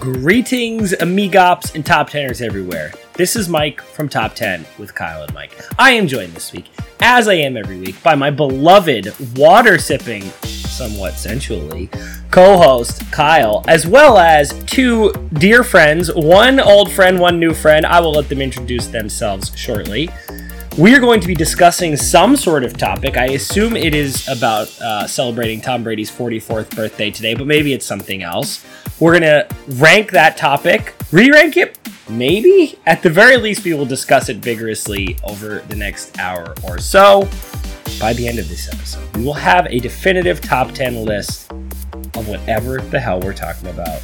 Greetings, amigops and top teners everywhere. This is Mike from Top 10 with Kyle and Mike. I am joined this week, as I am every week, by my beloved water sipping, somewhat sensually, co host Kyle, as well as two dear friends, one old friend, one new friend. I will let them introduce themselves shortly. We are going to be discussing some sort of topic. I assume it is about uh, celebrating Tom Brady's 44th birthday today, but maybe it's something else. We're going to rank that topic, re rank it, maybe? At the very least, we will discuss it vigorously over the next hour or so. By the end of this episode, we will have a definitive top 10 list of whatever the hell we're talking about.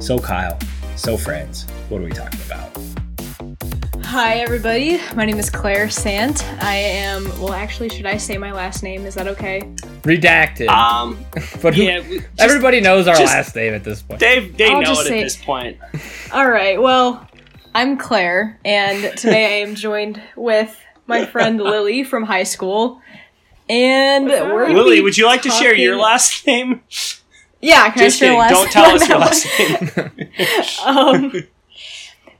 So, Kyle, so, friends, what are we talking about? Hi, everybody. My name is Claire Sant. I am, well, actually, should I say my last name? Is that okay? Redacted. Um, but who, yeah, we- just- everybody knows our just- last name at this point. they they I'll know just it say- at this point. All right, well, I'm Claire, and today I am joined with my friend Lily from high school. And we're Lily, be would you like to share your last name? Yeah, can Just I share kidding. last name? Don't tell us your last one? name. um,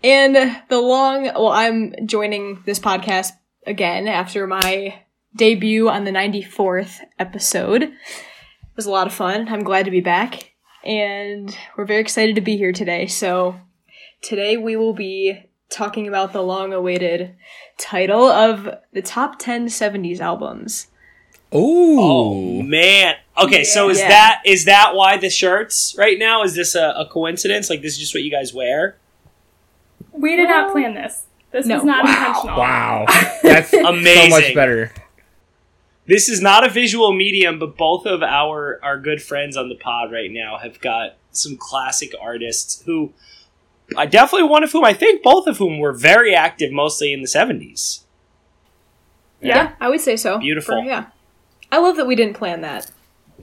and the long, well, I'm joining this podcast again after my debut on the 94th episode. It was a lot of fun. I'm glad to be back. And we're very excited to be here today. So, today we will be talking about the long awaited title of the top 10 70s albums. Ooh. Oh man. Okay, so is Yeah. that is that why the shirts right now? Is this a, a coincidence? Like this is just what you guys wear? We did not plan this. This No. was not intentional. Wow. That's amazing. so Amazing. much better. This is not a visual medium, but both of our our good friends on the pod right now have got some classic artists who I definitely one of whom I think both of whom were very active mostly in the 70s. Yeah. I would say so. Beautiful. For- yeah. I love that we didn't plan that.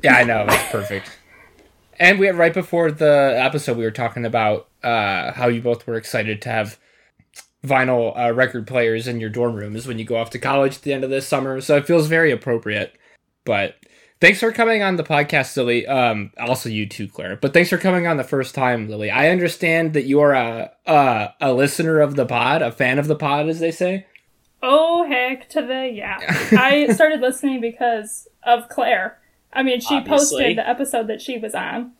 Yeah, I know. That's perfect. And we right before the episode, we were talking about uh, how you both were excited to have vinyl uh, record players in your dorm rooms when you go off to college at the end of this summer. So it feels very appropriate. But thanks for coming on the podcast, Lily. Um, also you too, Claire. But thanks for coming on the first time, Lily. I understand that you are a a, a listener of the pod, a fan of the pod, as they say. Oh heck to the yeah. I started listening because of Claire. I mean, she Obviously. posted the episode that she was on,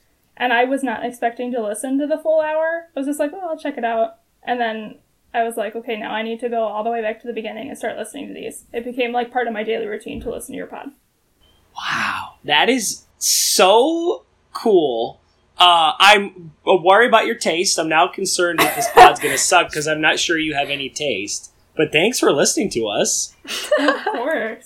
and I was not expecting to listen to the full hour. I was just like, oh, I'll check it out, and then I was like, okay, now I need to go all the way back to the beginning and start listening to these. It became like part of my daily routine to listen to your pod. Wow, that is so cool. Uh, I'm worried about your taste. I'm now concerned that this pod's gonna suck because I'm not sure you have any taste. But thanks for listening to us. Of course,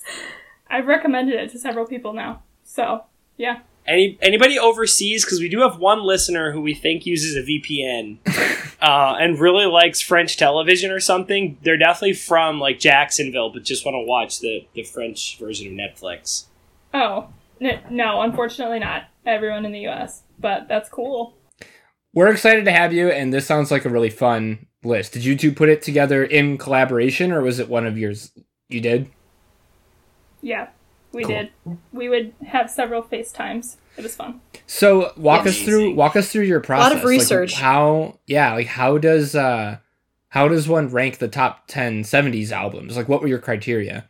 I've recommended it to several people now. So yeah, Any anybody overseas? Because we do have one listener who we think uses a VPN uh, and really likes French television or something. They're definitely from like Jacksonville, but just want to watch the the French version of Netflix. Oh, n- no, unfortunately not. Everyone in the US. But that's cool. We're excited to have you, and this sounds like a really fun list. Did you two put it together in collaboration, or was it one of yours? You did. Yeah, we Cool. did. We would have several FaceTimes. It was fun. So walk us Amazing. through walk us through your process. A lot process. of Like, research. how yeah, like how does uh how does one rank the top 10 70s albums? Like what were your criteria?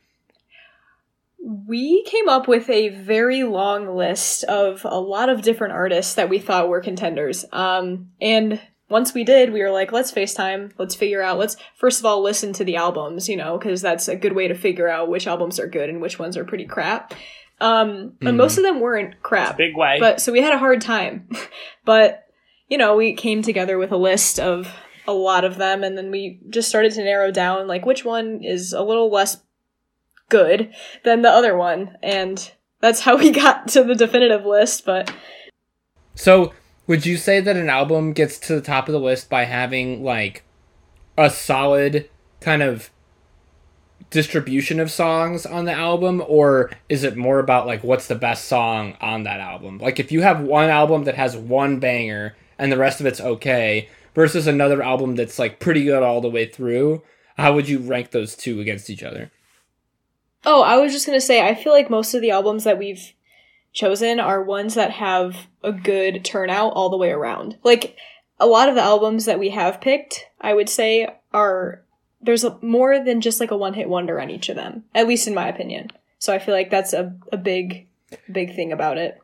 We came up with a very long list of a lot of different artists that we thought were contenders. Um, and once we did, we were like, let's FaceTime, let's figure out, let's first of all listen to the albums, you know, because that's a good way to figure out which albums are good and which ones are pretty crap. Um, Mhm. and most of them weren't crap. Big way. But so we had a hard time. but, you know, we came together with a list of a lot of them and then we just started to narrow down like which one is a little less good than the other one. And that's how we got to the definitive list, but So, would you say that an album gets to the top of the list by having like a solid kind of distribution of songs on the album or is it more about like what's the best song on that album? Like if you have one album that has one banger and the rest of it's okay versus another album that's like pretty good all the way through, how would you rank those two against each other? Oh, I was just gonna say, I feel like most of the albums that we've chosen are ones that have a good turnout all the way around. Like, a lot of the albums that we have picked, I would say, are there's a, more than just like a one hit wonder on each of them, at least in my opinion. So I feel like that's a, a big, big thing about it.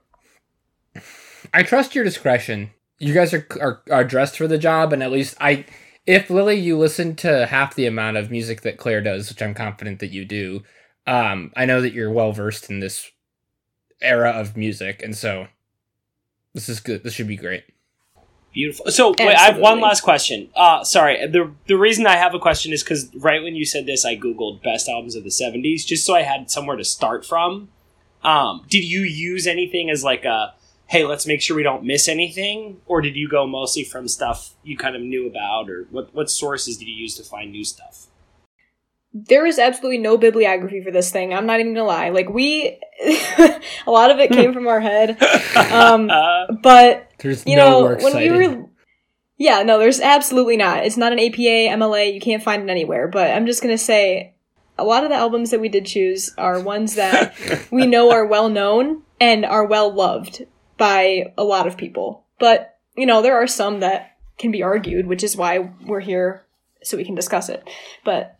I trust your discretion. You guys are, are are dressed for the job, and at least I, if Lily, you listen to half the amount of music that Claire does, which I'm confident that you do. Um, I know that you're well versed in this era of music, and so this is good. This should be great. Beautiful. So wait, I have one last question. Uh, sorry. The the reason I have a question is because right when you said this, I googled best albums of the '70s just so I had somewhere to start from. Um, did you use anything as like a hey, let's make sure we don't miss anything, or did you go mostly from stuff you kind of knew about, or what what sources did you use to find new stuff? There is absolutely no bibliography for this thing. I'm not even gonna lie. Like we, a lot of it came from our head. Um, but There's you no know when cited. we were yeah no there's absolutely not it's not an apa mla you can't find it anywhere but i'm just gonna say a lot of the albums that we did choose are ones that we know are well known and are well loved by a lot of people but you know there are some that can be argued which is why we're here so we can discuss it but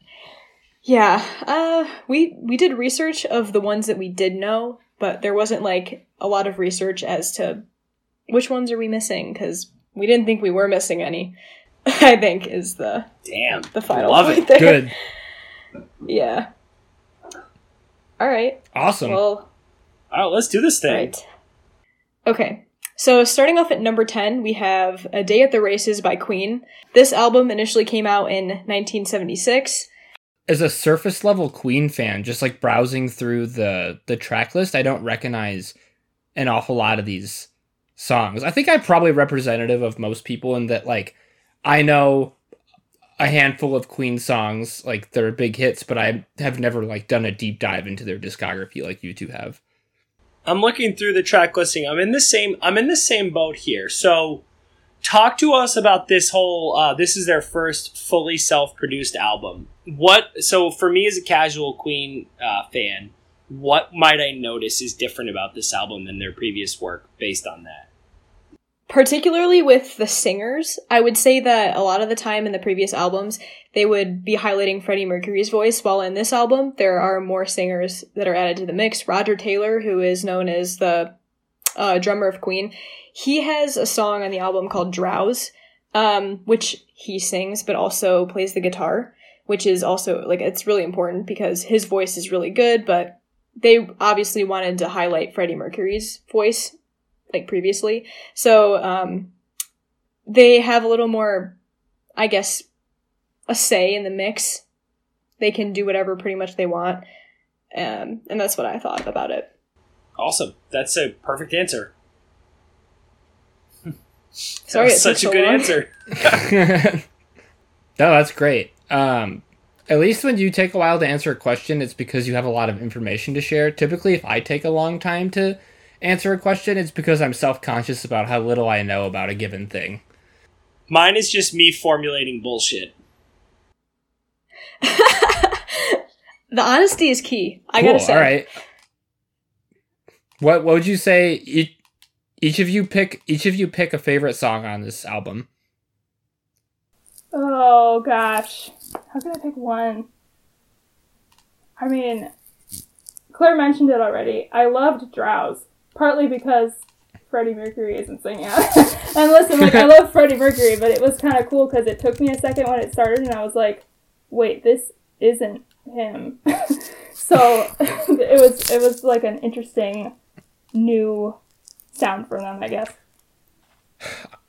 yeah uh we we did research of the ones that we did know but there wasn't like a lot of research as to which ones are we missing? Because we didn't think we were missing any. I think is the damn, the final love point it. there. Good. Yeah. All right. Awesome. Well, All right, let's do this thing. right. Okay. So starting off at number 10, we have A Day at the Races by Queen. This album initially came out in 1976. As a surface level Queen fan, just like browsing through the the track list, I don't recognize an awful lot of these songs. I think I'm probably representative of most people in that like I know a handful of Queen songs, like they're big hits, but I have never like done a deep dive into their discography like you two have. I'm looking through the track listing. I'm in the same. I'm in the same boat here. So, talk to us about this whole. Uh, this is their first fully self-produced album. What? So, for me as a casual Queen uh, fan, what might I notice is different about this album than their previous work based on that? particularly with the singers, I would say that a lot of the time in the previous albums, they would be highlighting Freddie Mercury's voice, while in this album, there are more singers that are added to the mix. Roger Taylor, who is known as the uh, drummer of Queen, he has a song on the album called Drowse, um, which he sings, but also plays the guitar, which is also, like, it's really important because his voice is really good, but they obviously wanted to highlight Freddie Mercury's voice like previously. So um, they have a little more, I guess, a say in the mix. They can do whatever pretty much they want, um, and that's what I thought about it. Awesome. That's a perfect answer. Sorry, That it was such so a good long. answer. no, that's great. Um, at least when you take a while to answer a question, it's because you have a lot of information to share. Typically, if I take a long time to answer a question, it's because I'm self conscious about how little I know about a given thing. Mine is just me formulating bullshit. The honesty is key. I gotta Cool, say. All right. What what would you say? Each, each of you pick each of you pick a favorite song on this album. Oh gosh, how can I pick one? I mean, Claire mentioned it already. I loved Drowse, partly because Freddie Mercury isn't singing it. and listen, like I love Freddie Mercury, but it was kind of cool because it took me a second when it started, and I was like, "Wait, this isn't him." so it was it was like an interesting new sound for them, I guess.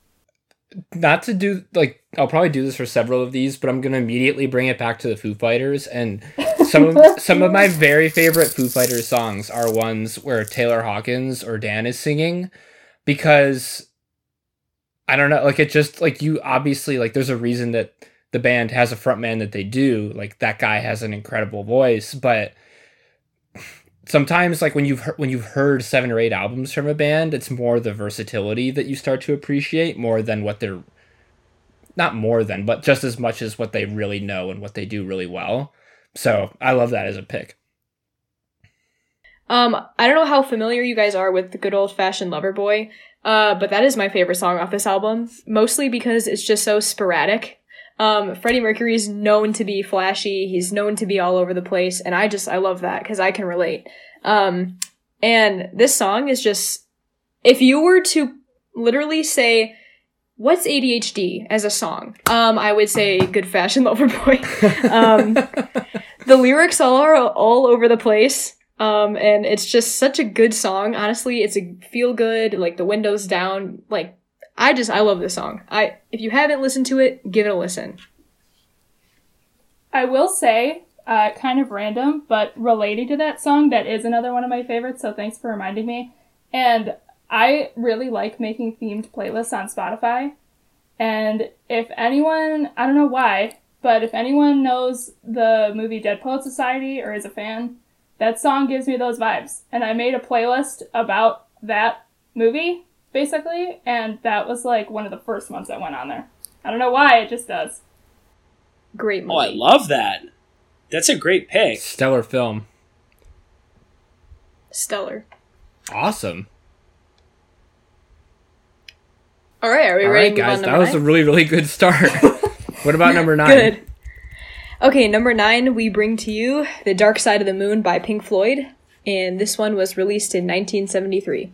not to do like I'll probably do this for several of these, but I'm gonna immediately bring it back to the Foo Fighters and some of some of my very favorite Foo Fighters songs are ones where Taylor Hawkins or Dan is singing because I don't know, like it just like you obviously like there's a reason that the band has a frontman that they do, like that guy has an incredible voice, but sometimes like when you've heard, when you've heard seven or eight albums from a band it's more the versatility that you start to appreciate more than what they're not more than but just as much as what they really know and what they do really well so i love that as a pick Um, I don't know how familiar you guys are with the good old fashioned lover boy, uh, but that is my favorite song off this album, mostly because it's just so sporadic. Um, Freddie Mercury is known to be flashy. He's known to be all over the place, and I just I love that because I can relate. Um, and this song is just if you were to literally say what's ADHD as a song, um, I would say Good Fashion Lover Boy. um, the lyrics all are all over the place. Um, and it's just such a good song. Honestly, it's a feel good, like the windows down, like I just I love this song. I if you haven't listened to it, give it a listen. I will say, uh, kind of random, but relating to that song, that is another one of my favorites. So thanks for reminding me. And I really like making themed playlists on Spotify. And if anyone, I don't know why, but if anyone knows the movie Dead Poet Society or is a fan, that song gives me those vibes. And I made a playlist about that movie basically, and that was like one of the first ones that went on there. I don't know why, it just does. Great movie. Oh, I love that. That's a great pick. Stellar film. Stellar. Awesome. All right, are we All ready right, guys, to that number was a really, really good start. what about number nine? Good. Okay, number nine, we bring to you The Dark Side of the Moon by Pink Floyd, and this one was released in 1973.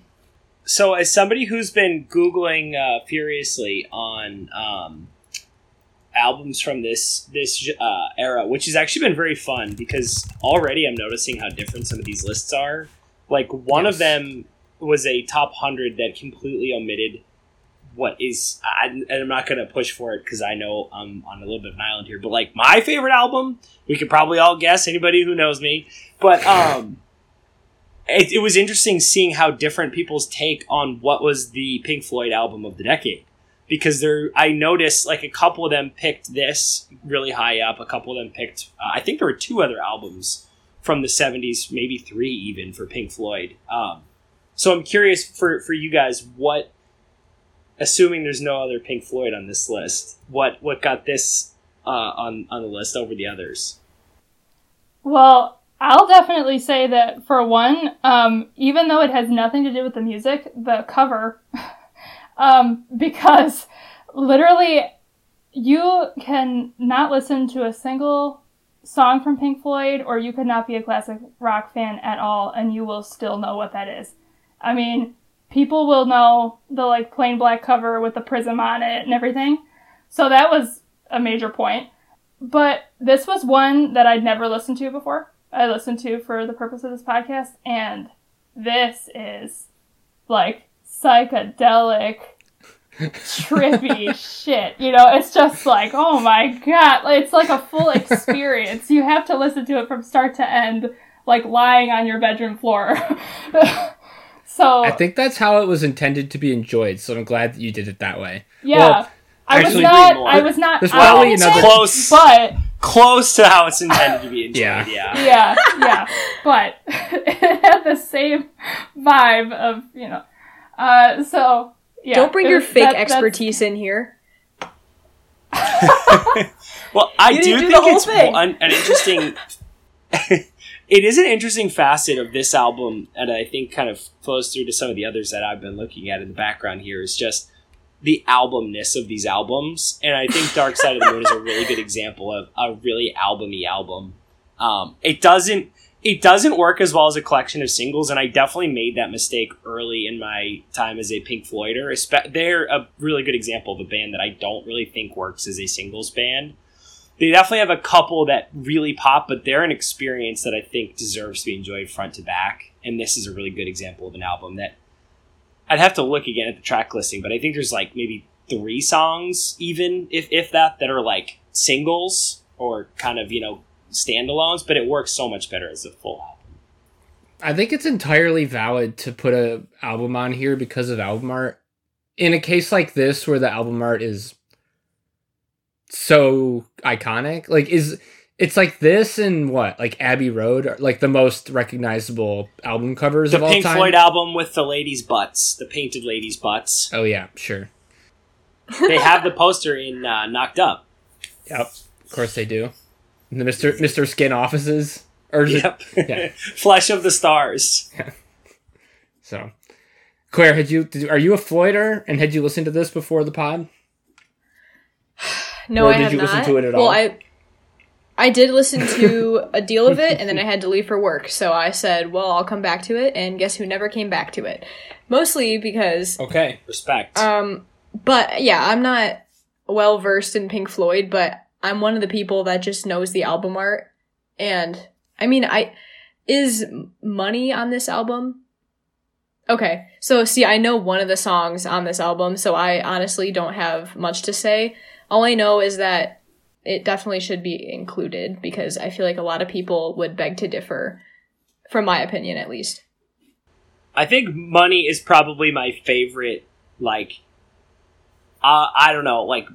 So, as somebody who's been googling uh, furiously on um, albums from this this uh, era, which has actually been very fun because already I'm noticing how different some of these lists are. Like one of them was a top hundred that completely omitted what is, I, and I'm not going to push for it because I know I'm on a little bit of an island here. But like my favorite album, we could probably all guess. Anybody who knows me, but um it, it was interesting seeing how different people's take on what was the Pink Floyd album of the decade. Because there, I noticed like a couple of them picked this really high up. A couple of them picked, uh, I think there were two other albums from the '70s, maybe three even for Pink Floyd. Um, so I'm curious for for you guys, what, assuming there's no other Pink Floyd on this list, what what got this uh, on on the list over the others? Well, I'll definitely say that for one, um, even though it has nothing to do with the music, the cover, um, because literally you can not listen to a single song from Pink Floyd, or you could not be a classic rock fan at all, and you will still know what that is. I mean, people will know the like plain black cover with the prism on it and everything. So that was a major point. But this was one that I'd never listened to before. I listened to for the purpose of this podcast, and this is like psychedelic, trippy shit. You know, it's just like, oh my god, it's like a full experience. you have to listen to it from start to end, like lying on your bedroom floor. so I think that's how it was intended to be enjoyed, so I'm glad that you did it that way. yeah. Well, I was not. I was not. There's I probably wouldn't another- say- Close. but Close to how it's intended to be enjoyed. Yeah. yeah. yeah, yeah, but it had the same vibe of you know. Uh, so yeah, Don't bring your was- fake that- expertise in here. Well, I You do do think it's one, an interesting. it is an interesting facet of this album, and I think kind of flows through to some of the others that I've been looking at in the background. Here is just the albumness of these albums, and I think Dark Side of the Moon is a really good example of a really albumy album. Um, it doesn't it doesn't work as well as a collection of singles, and I definitely made that mistake early in my time as a Pink Floyder. They're a really good example of a band that I don't really think works as a singles band. They definitely have a couple that really pop, but they're an experience that I think deserves to be enjoyed front to back. And this is a really good example of an album that I'd have to look again at the track listing, but I think there's like maybe three songs, even if if that, that are like singles or kind of you know standalones. But it works so much better as a full album. I think it's entirely valid to put a album on here because of album art. In a case like this where the album art is so iconic, like is it's like this and what? Like Abbey Road are like the most recognizable album covers The of all time? The Pink time. Floyd album with the ladies' butts, the painted ladies' butts. oh yeah, sure. They have the poster in uh, Knocked Up. Yep. Of course they do. The Mr. Mr. Skin offices. or is it- Yep. yeah. Flesh of the Stars. so. Claire, had you did, are you a Floyder and had you listened to this before the pod? No, Or I did have you listen to it at well, all? I I did listen to a deal of it, and then I had to leave for work. So I said, "Well, I'll come back to it." And guess who never came back to it? Mostly because, Okay. Respect. um, but yeah, I'm not well versed in Pink Floyd, but I'm one of the people that just knows the album art. And I mean, I is money on this album. Okay, so see, I know one of the songs on this album, so I honestly don't have much to say. All I know is that it definitely should be included because I feel like a lot of people would beg to differ, from my opinion at least. I think Money is probably my favorite, like, uh, I don't know, like,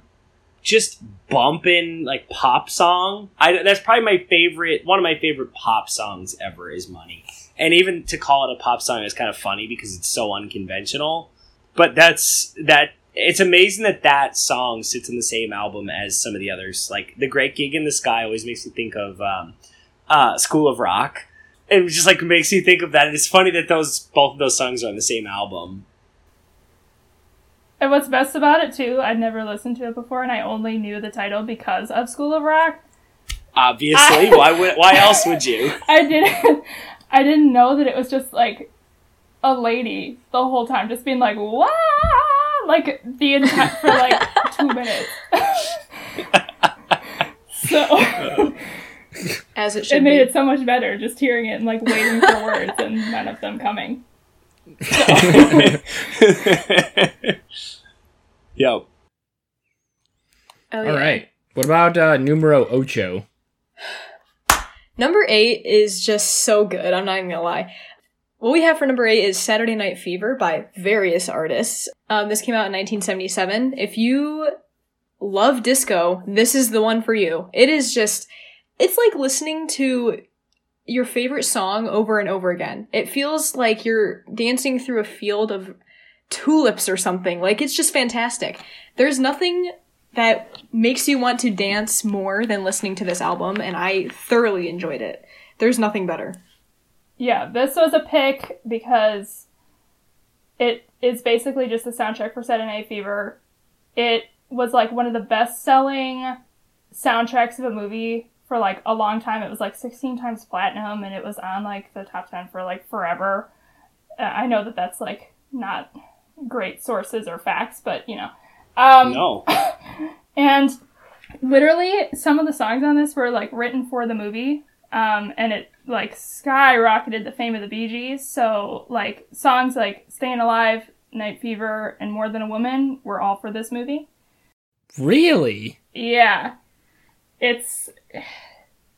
just bumping, like, pop song. I, that's probably my favorite, one of my favorite pop songs ever is Money. And even to call it a pop song is kind of funny because it's so unconventional. But that's, that, it's amazing that that song sits in the same album as some of the others. Like, The Great Gig in the Sky always makes me think of, um, uh, School of Rock it just like makes me think of that. And it's funny that those both of those songs are on the same album. And what's best about it too, I'd never listened to it before, and I only knew the title because of School of Rock. Obviously, why would why else would you? I didn't, I didn't know that it was just like a lady the whole time, just being like "wah," like the entire for like two minutes. so As it should it made be. it so much better just hearing it and like waiting for words and none of them coming. Yo, Oh, All yeah. right. What about uh, numero ocho? Number eight is just so good. I'm not even gonna lie. What we have for number eight is Saturday Night Fever by various artists. Um, this came out in 1977. If you love disco, this is the one for you. It is just, it's like listening to your favorite song over and over again. It feels like you're dancing through a field of tulips or something. Like, it's just fantastic. There's nothing that makes you want to dance more than listening to this album, and I thoroughly enjoyed it. There's nothing better. Yeah, this was a pick because it is basically just the soundtrack for Saturday Night Fever. It was like one of the best selling soundtracks of a movie for like a long time. It was like 16 times platinum and it was on like the top 10 for like forever. Uh, I know that that's like not great sources or facts, but you know. Um, no, and literally, some of the songs on this were like written for the movie, um, and it like skyrocketed the fame of the Bee Gees. So like songs like "Staying Alive," "Night Fever," and "More Than a Woman" were all for this movie. Really? Yeah, it's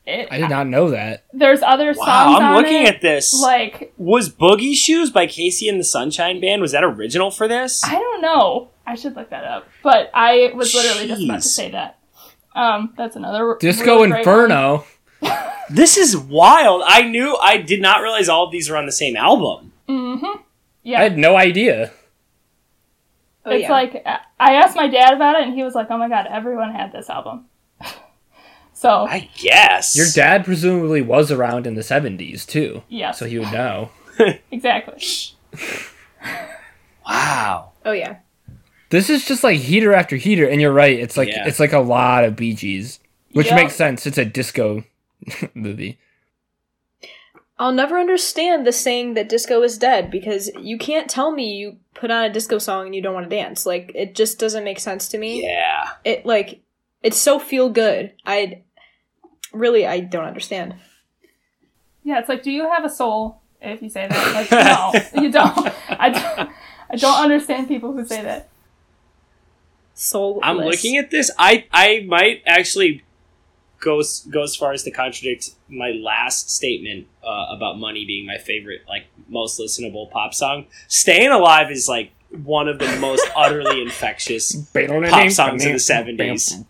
it. I did not know that. There's other songs. wow! I'm on looking it, at this. like was Boogie Shoes by KC and the Sunshine Band? Was that original for this? I don't know. I should look that up, but I was literally just about to say that. Um, that's another Disco really great one. Inferno. This is wild. I knew. I did not realize all of these were on the same album. Mm-hmm. Yeah. I had no idea. Oh, it's yeah. like I asked my dad about it, and he was like, "Oh my god, everyone had this album." so I guess Your dad presumably was around in the 70s too, Yeah, so he would know. exactly. Wow. Oh yeah. This is just like heater after heater, and you're right. It's like Yeah. it's like a lot of Bee Gees, which Yep. makes sense. It's a disco movie. I'll never understand the saying that disco is dead because you can't tell me you put on a disco song and you don't want to dance. Like it just doesn't make sense to me. Yeah. It like it's so feel good. I really I don't understand. Yeah, it's like, do you have a soul? If you say that, like, no, you don't. I don't. I don't understand people who say that. Soulless. I'm looking at this. I I might actually go s- go as far as to contradict my last statement uh, about "Money" being my favorite, like most listenable pop song. "Staying Alive" is like one of the most utterly infectious. Pop songs of the 70s.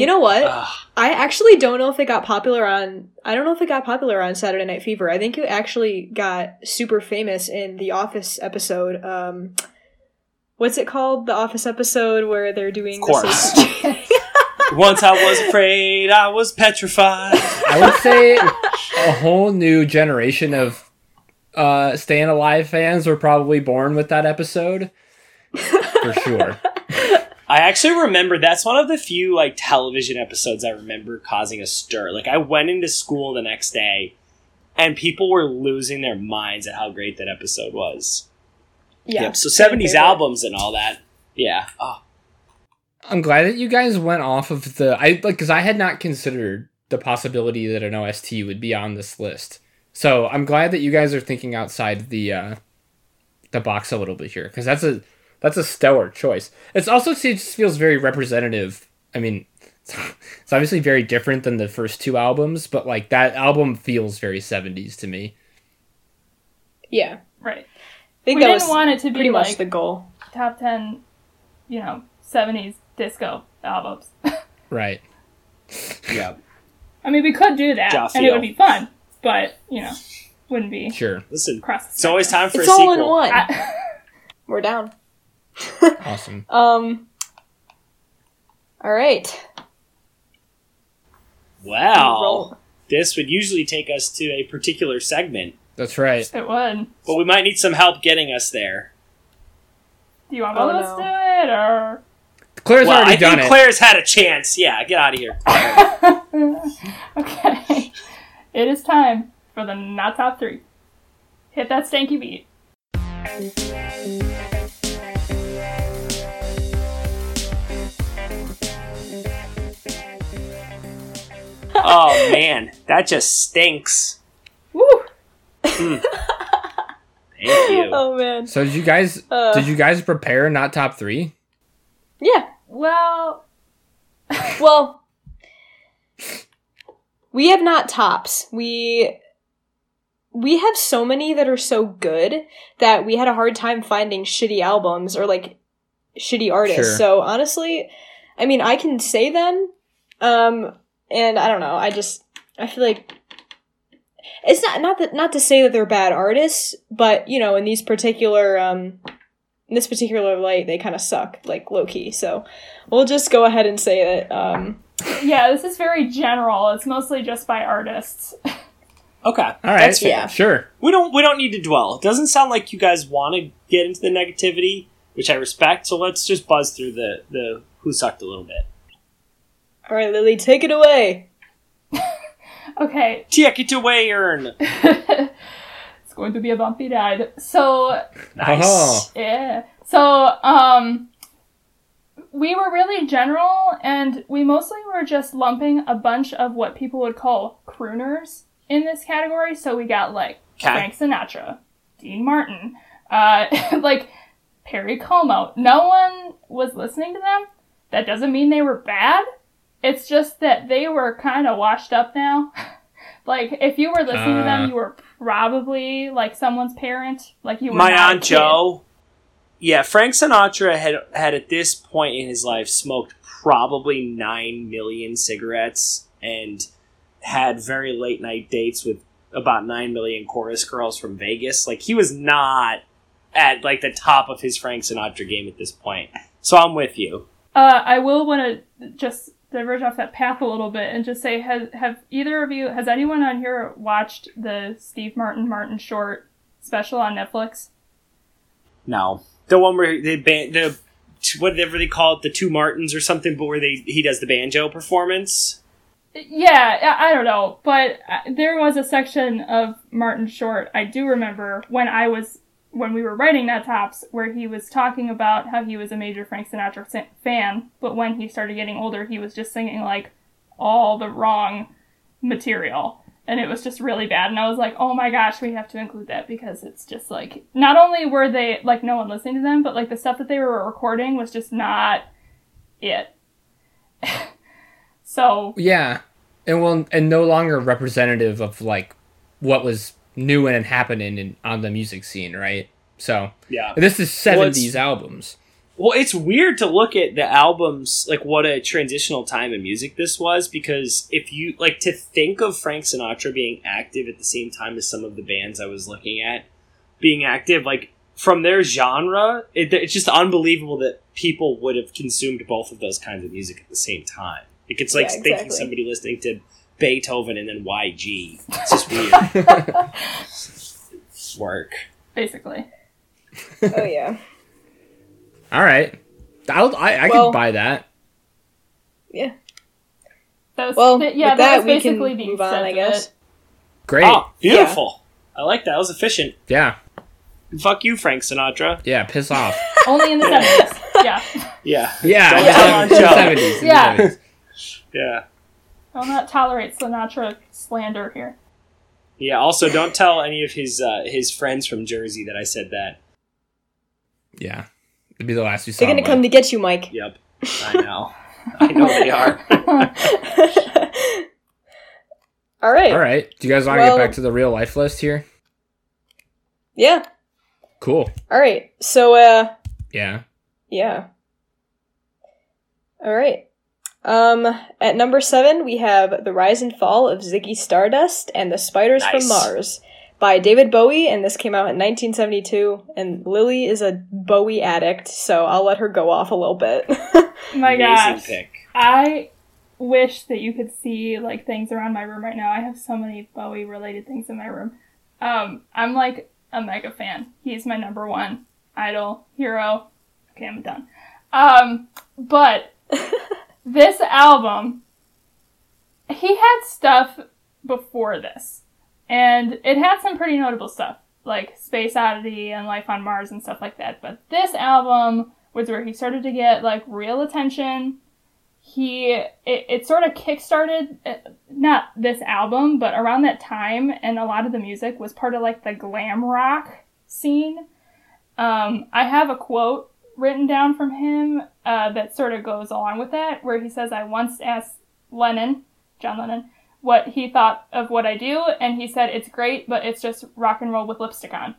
You know what? Ugh. I actually don't know if it got popular on I don't know if it got popular on Saturday Night Fever. I think it actually got super famous in the Office episode. Um what's it called? The Office episode where they're doing Of course. the safety- Once I was afraid, I was petrified. I would say a whole new generation of uh, Staying Alive fans were probably born with that episode. For sure. I actually remember that's one of the few like television episodes I remember causing a stir. Like I went into school the next day and people were losing their minds at how great that episode was. Yeah. yep. So 70s favorite. albums and all that. Yeah. Oh, I'm glad that you guys went off of the I like because I had not considered the possibility that an OST would be on this list. So I'm glad that you guys are thinking outside the uh, the box a little bit here because that's a that's a stellar choice. It's also it just feels very representative. I mean, it's obviously very different than the first two albums, but like that album feels very 70s to me. Yeah. Right. I think we that didn't was want it to be pretty much like the goal. top 10, you know, 70s disco albums. Right. yeah. I mean, we could do that, Ja and it would be fun, but, you know, wouldn't be Sure. Listen, across it's always time for It's a all sequel. in one. I- We're down. Awesome. Um. All right. Wow. Roll. This would usually take us to a particular segment, That's right. it would. but we might need some help getting us there. Do you want both Oh, of us no. to do it, or? Claire's well, already I done think it. Claire's had a chance. Yeah, get out of here. okay. It is time for the not top three. Hit that stanky beat. oh man, that just stinks. Woo! Thank you. Oh man. so did you guys Uh. did you guys prepare not top 3? Yeah. Well, Well, we have not tops. We we have so many that are so good that we had a hard time finding shitty albums or like shitty artists. Sure. So honestly, I mean, I can say them, um, and I don't know. I just I feel like it's not not that not to say that they're bad artists, but you know, in these particular um, in this particular light, they kind of suck, like low key. So we'll just go ahead and say that. Um, yeah, this is very general. It's mostly just by artists. Okay. All right. That's fair. yeah. Sure. We don't we don't need to dwell. It doesn't sound like you guys want to get into the negativity, which I respect. So let's just buzz through the the who sucked a little bit. all right, Lily, take it away. Okay, Take it away, Earn. it's going to be a bumpy ride. So, Nice. Yeah. So, um, we were really general, and we mostly were just lumping a bunch of what people would call crooners in this category. So we got like Okay. Frank Sinatra, Dean Martin, uh, like Perry Como. No one was listening to them. That doesn't mean they were bad. It's just that they were kind of washed up now. like if you were listening to Uh. them, you were probably like someone's parent. Like you were My aunt. Joe. Yeah, Frank Sinatra had had at this point in his life smoked probably nine million cigarettes and had very late night dates with about nine million chorus girls from Vegas. Like he was not at like the top of his Frank Sinatra game at this point. So I'm with you. Uh, I will want to just diverge off that path a little bit and just say, has have either of you, has anyone on here watched the Steve Martin Martin short special on Netflix? No, the one where they ban the whatever they call it, the two Martins or something, but where they he does the banjo performance. Yeah, I I don't know, but uh, there was a section of Martin Short I do remember when I was when we were writing that tops where he was talking about how he was a major Frank Sinatra fan, but when he started getting older, he was just singing like all the wrong material. And it was just really bad. And I was like, oh my gosh, we have to include that because it's just like, not only were they like no one listening to them, but like the stuff that they were recording was just not it. so Yeah, and well, and no longer representative of like what was new and happening in, on the music scene, right? So Yeah. this is Well, it's- seventies albums. Well, it's weird to look at the albums, like what a transitional time in music this was, because if you like to think of Frank Sinatra being active at the same time as some of the bands I was looking at being active, like from their genre, it, it's just unbelievable that people would have consumed both of those kinds of music at the same time. Like it's like Yeah, thinking somebody listening to Beethoven and then YG. It's just weird. Work. Basically. oh yeah, All right. I'll, I I Well- can buy that. yeah. That was, Well, th- yeah, with that, that, was basically the move on, I guess. Great. Oh, beautiful. I like that. That was efficient. Yeah. Fuck you, Frank Sinatra. Yeah. Piss off. Only in the 70s. Yeah. Yeah. Yeah. Don't in the tell on seven- Joe. 70s, Yeah. 70s. Yeah. I'll not tolerate Sinatra slander here. Yeah. Also, don't tell any of his uh, his friends from Jersey that I said that. Yeah. It'd be the last you saw. They're gonna Mike. come to get you, Mike. Yep. I know. I know they are. All right. All right. Do you guys want to Well- get back to the real life list here? Yeah. Cool. All right. So, uh, Yeah. yeah. All right. Um, at number seven, we have The Rise and Fall of Ziggy Stardust and the Spiders Nice. from Mars by David Bowie, and this came out in 1972. And Lily is a Bowie addict, so I'll let her go off a little bit. My Amazing gosh. pick. I wish that you could see like things around my room right now. I have so many Bowie related things in my room. Um, I'm like a mega fan. He's my number one idol, hero. Okay, I'm done. Um, but this album, he had stuff before this, and it had some pretty notable stuff like Space Oddity and Life on Mars and stuff like that. But this album was where he started to get like real attention. He it, it sort of kickstarted uh, not this album but around that time and a lot of the music was part of like the glam rock scene. Um, i have a quote written down from him uh, that sort of goes along with that where he says i once asked lennon john lennon what he thought of what i do and he said it's great but it's just rock and roll with lipstick on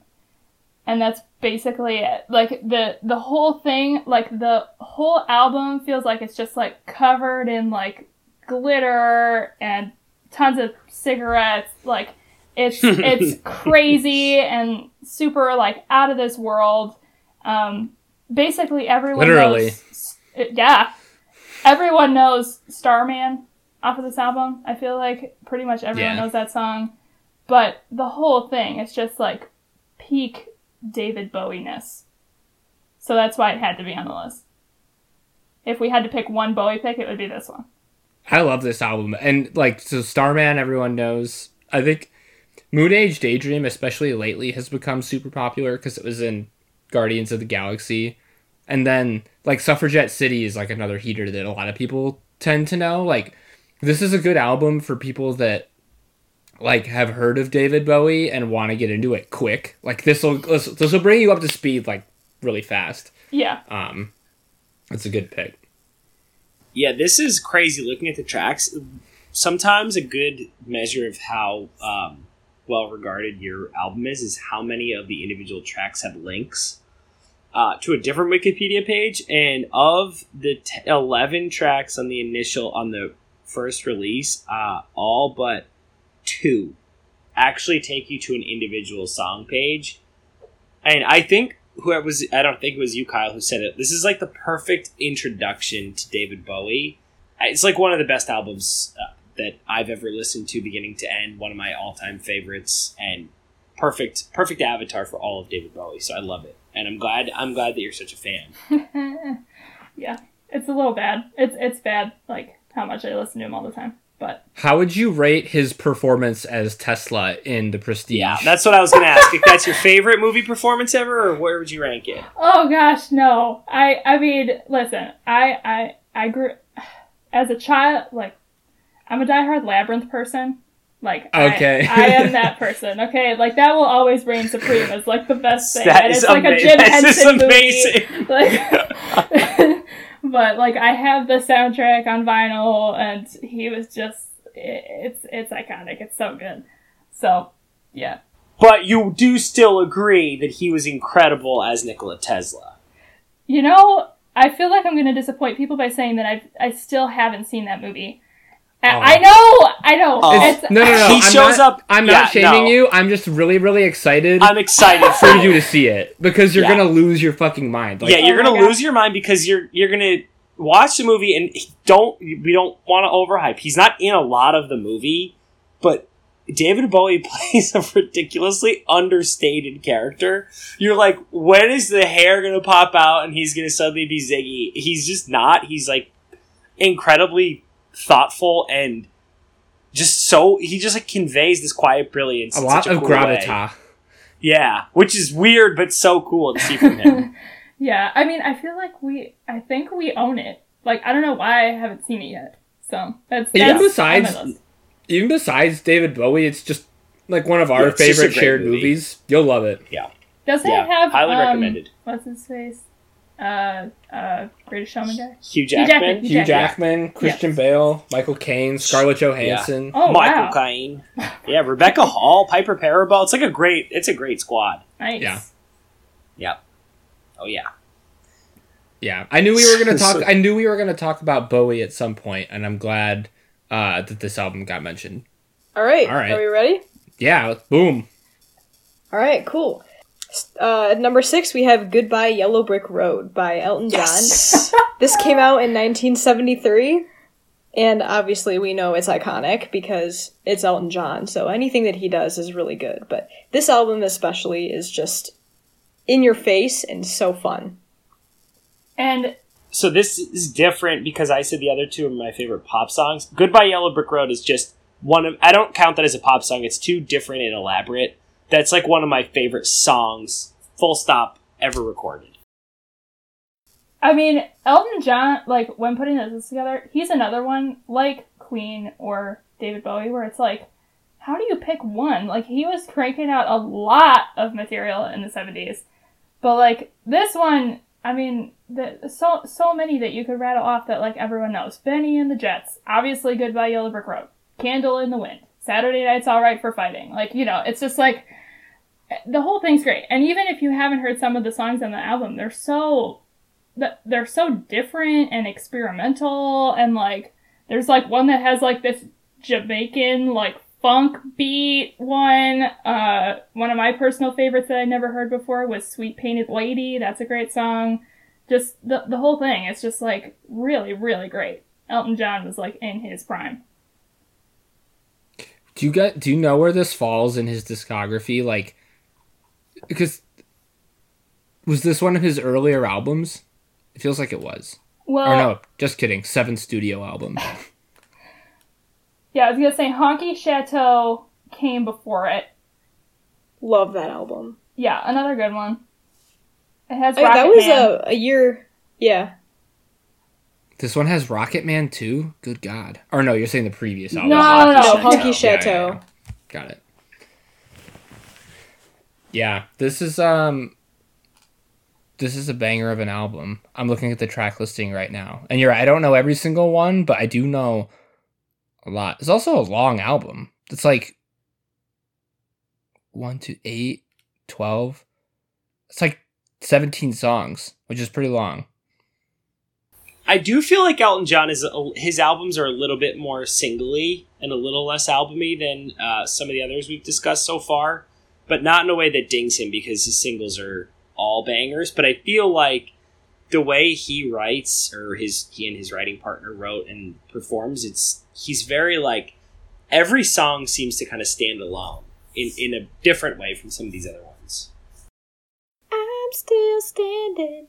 and that's basically it. Like the the whole thing like the whole album feels like it's just like covered in like glitter and tons of cigarettes. Like it's it's crazy and super like out of this world. Um basically everyone Literally. knows yeah everyone knows starman off of this album i feel like pretty much everyone Yeah. knows that song but the whole thing is just like peak David Bowie ness. So that's why it had to be on the list. If we had to pick one Bowie pick, it would be this one. I love this album. And like so Starman everyone knows. I think Moon Age Daydream especially lately has become super popular cuz it was in Guardians of the Galaxy. And then like Suffragette City is like another heater that a lot of people tend to know. Like this is a good album for people that like have heard of David Bowie and want to get into it quick. Like this will this will bring you up to speed like really fast. Yeah. Um it's a good pick. Yeah, this is crazy looking at the tracks. Sometimes a good measure of how um, well regarded your album is is how many of the individual tracks have links uh, to a different Wikipedia page. And of the t- 11 tracks on the initial, on the first release, uh, all but two actually take you to an individual song page. And I think whoever was I don't think it was you, Kyle, who said it. This is like the perfect introduction to David Bowie. It's like one of the best albums uh, that I've ever listened to, beginning to end. One of my all-time favorites, and perfect, perfect avatar for all of David Bowie. So I love it, and I'm glad. I'm glad that you're such a fan. yeah. It's a little bad. It's it's bad, like how much I listen to him all the time. But How would you rate his performance as Tesla in The Prestige? Yeah, that's what I was going to ask. If that's your favorite movie performance ever, or where would you rank it? oh gosh, no. I I mean, listen, I I I grew as a child. Like, I'm a diehard Labyrinth person. Like, I- Okay. I, am that person. Okay, like that will always reign supreme as like the best thing. That and is it's like a Jim that is Henson amazing. movie. Like, but like I have the soundtrack on vinyl, and he was just it, it's it's iconic. It's so good. So yeah. But you do still agree that he was incredible as Nikola Tesla. You know, I feel like I'm going to disappoint people by saying that I I still haven't seen that movie. I, Oh. I know, I know. Oh. It's- It's, no, no, no. He I'm shows not, up- I'm yeah, not shaming no. you. I'm just really, really excited I'm excited for for you to see it because you're Yeah. gonna lose your fucking mind. Like, yeah, you're Oh gonna lose your mind because you're you're gonna watch the movie and don't we don't want to overhype. He's not in a lot of the movie, but David Bowie plays a ridiculously understated character. You're like, when is the hair gonna pop out and he's gonna suddenly be Ziggy? He's just not. He's like incredibly thoughtful and just so he just like conveys this quiet brilliance. A in lot such of cool way. gravitas. Yeah, which is weird but so cool to see from him. Yeah, I mean, I feel like we, I think we own it. Like, I don't know why I haven't seen it yet. So that's, Even besides- on my list. Even besides David Bowie, it's just like one of our Yeah, it's just a favorite shared movie. movies. You'll love it. Yeah. Does it yeah, have highly um, recommended. What's his face? Uh, uh, Greatest Showman guy. Hugh Hugh Jackman, Jackman. Hugh Jackman. Jackman, Christian Bale, Michael Caine, Scarlett Johansson. Oh Michael wow, Caine, yeah, Rebecca Hall, Piper Perabo. It's like a great. It's a great squad. nice. Yeah. Yep. Oh yeah. Yeah, I knew we were gonna talk. So- I knew we were gonna talk about Bowie at some point, and I'm glad uh, that this album got mentioned. All right. All right. Are we ready? Yeah, boom. All right, cool. Uh, at number six, we have "Goodbye Yellow Brick Road" by Elton Yes. John. This came out in 1973, and obviously we know it's iconic because it's Elton John. So anything that he does is really good. But this album especially is just in your face and so fun. And so this is different because I said the other two are my favorite pop songs. Goodbye Yellow Brick Road is just one of I don't count that as a pop song. It's too different and elaborate. That's like one of my favorite songs, full stop, ever recorded. I mean, Elton John, like when putting this together, he's another one like Queen or David Bowie, where it's like, how do you pick one? Like he was cranking out a lot of material in the seventies, but like this one, I mean, the, so so many that you could rattle off that like everyone knows. Bennie and the Jets, obviously, Goodbye Yellow Brick Road, Candle in the Wind, Saturday Night's All Right for Fighting. Like you know, it's just like the whole thing's great. And even if you haven't heard some of the songs on the album, they're so they're so different and experimental and like there's like one that has like this Jamaican like funk beat one. Uh one of my personal favorites that I never heard before was Sweet Painted Lady. That's a great song. Just the the whole thing It's just like really, really great. Elton John was like in his prime. Do you get? Do you know where this falls in his discography? Like, because was this one of his earlier albums? It feels like it was. Well, or no, just kidding. Seven studio album. yeah, I was gonna say Honky Chateau came before it. Love that album. Yeah, another good one. It has oh, I- that was Man. a, a year. Yeah. This one has Rocket Man too. Good God. Or no, you're saying the previous album. No, Honky no, no, Chateau. Honky Yeah, yeah, Chateau. yeah. Got it. Yeah, this is um this is a banger of an album. I'm looking at the track listing right now. And you're right, I don't know every single one, but I do know a lot. It's also a long album. It's like one to eight, twelve. It's like 17 songs, which is pretty long. I do feel like Elton John is his albums are a little bit more singly and a little less albumy than uh, some of the others we've discussed so far, but not in a way that dings him because his singles are all bangers. But I feel like the way he writes or his he and his writing partner wrote and performs, it's he's very like every song seems to kind of stand alone in in a different way from some of these other ones. I'm still standing.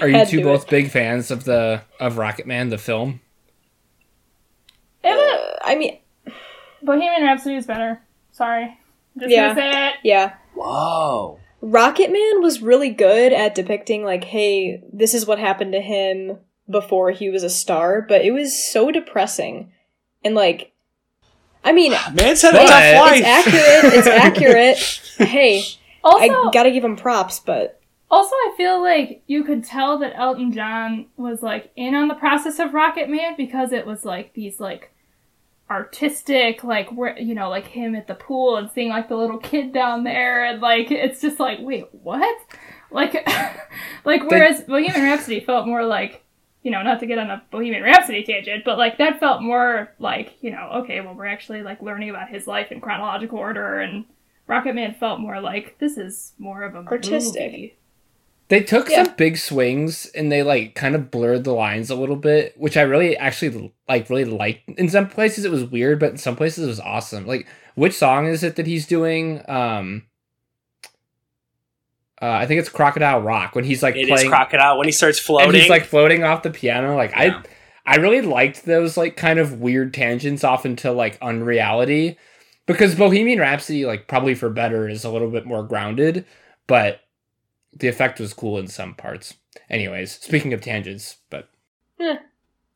Are you two both it. big fans of the of Rocket Man the film? It Uh, I mean, Bohemian Rhapsody is better. Sorry. Just Yeah. gonna say it. yeah. Whoa. Rocket Man was really good at depicting, like, hey, this is what happened to him before he was a star, but it was so depressing. And, like, I mean, Man's had a tough life. it's accurate. It's accurate. Hey, Also, I gotta give him props, but also, I feel like you could tell that Elton John was like in on the process of Rocket Man because it was like these like artistic, like where you know, like him at the pool and seeing like the little kid down there, and like it's just like, wait, what? Like, like whereas Bohemian Rhapsody felt more like, you know, not to get on a Bohemian Rhapsody tangent, but like that felt more like, you know, okay, well, we're actually like learning about his life in chronological order and. Rocket Man felt more like this is more of a Artistic. movie. They took Yeah. some big swings and they like kind of blurred the lines a little bit, which I really actually like really liked. In some places it was weird, but in some places it was awesome. Like which song is it that he's doing? Um uh, I think it's Crocodile Rock when he's like It is playing crocodile when he starts and floating. he's like floating off the piano. Like Yeah. I I really liked those like kind of weird tangents off into like unreality because Bohemian Rhapsody like probably for better is a little bit more grounded, but the effect was cool in some parts. Anyways, speaking of tangents, but eh,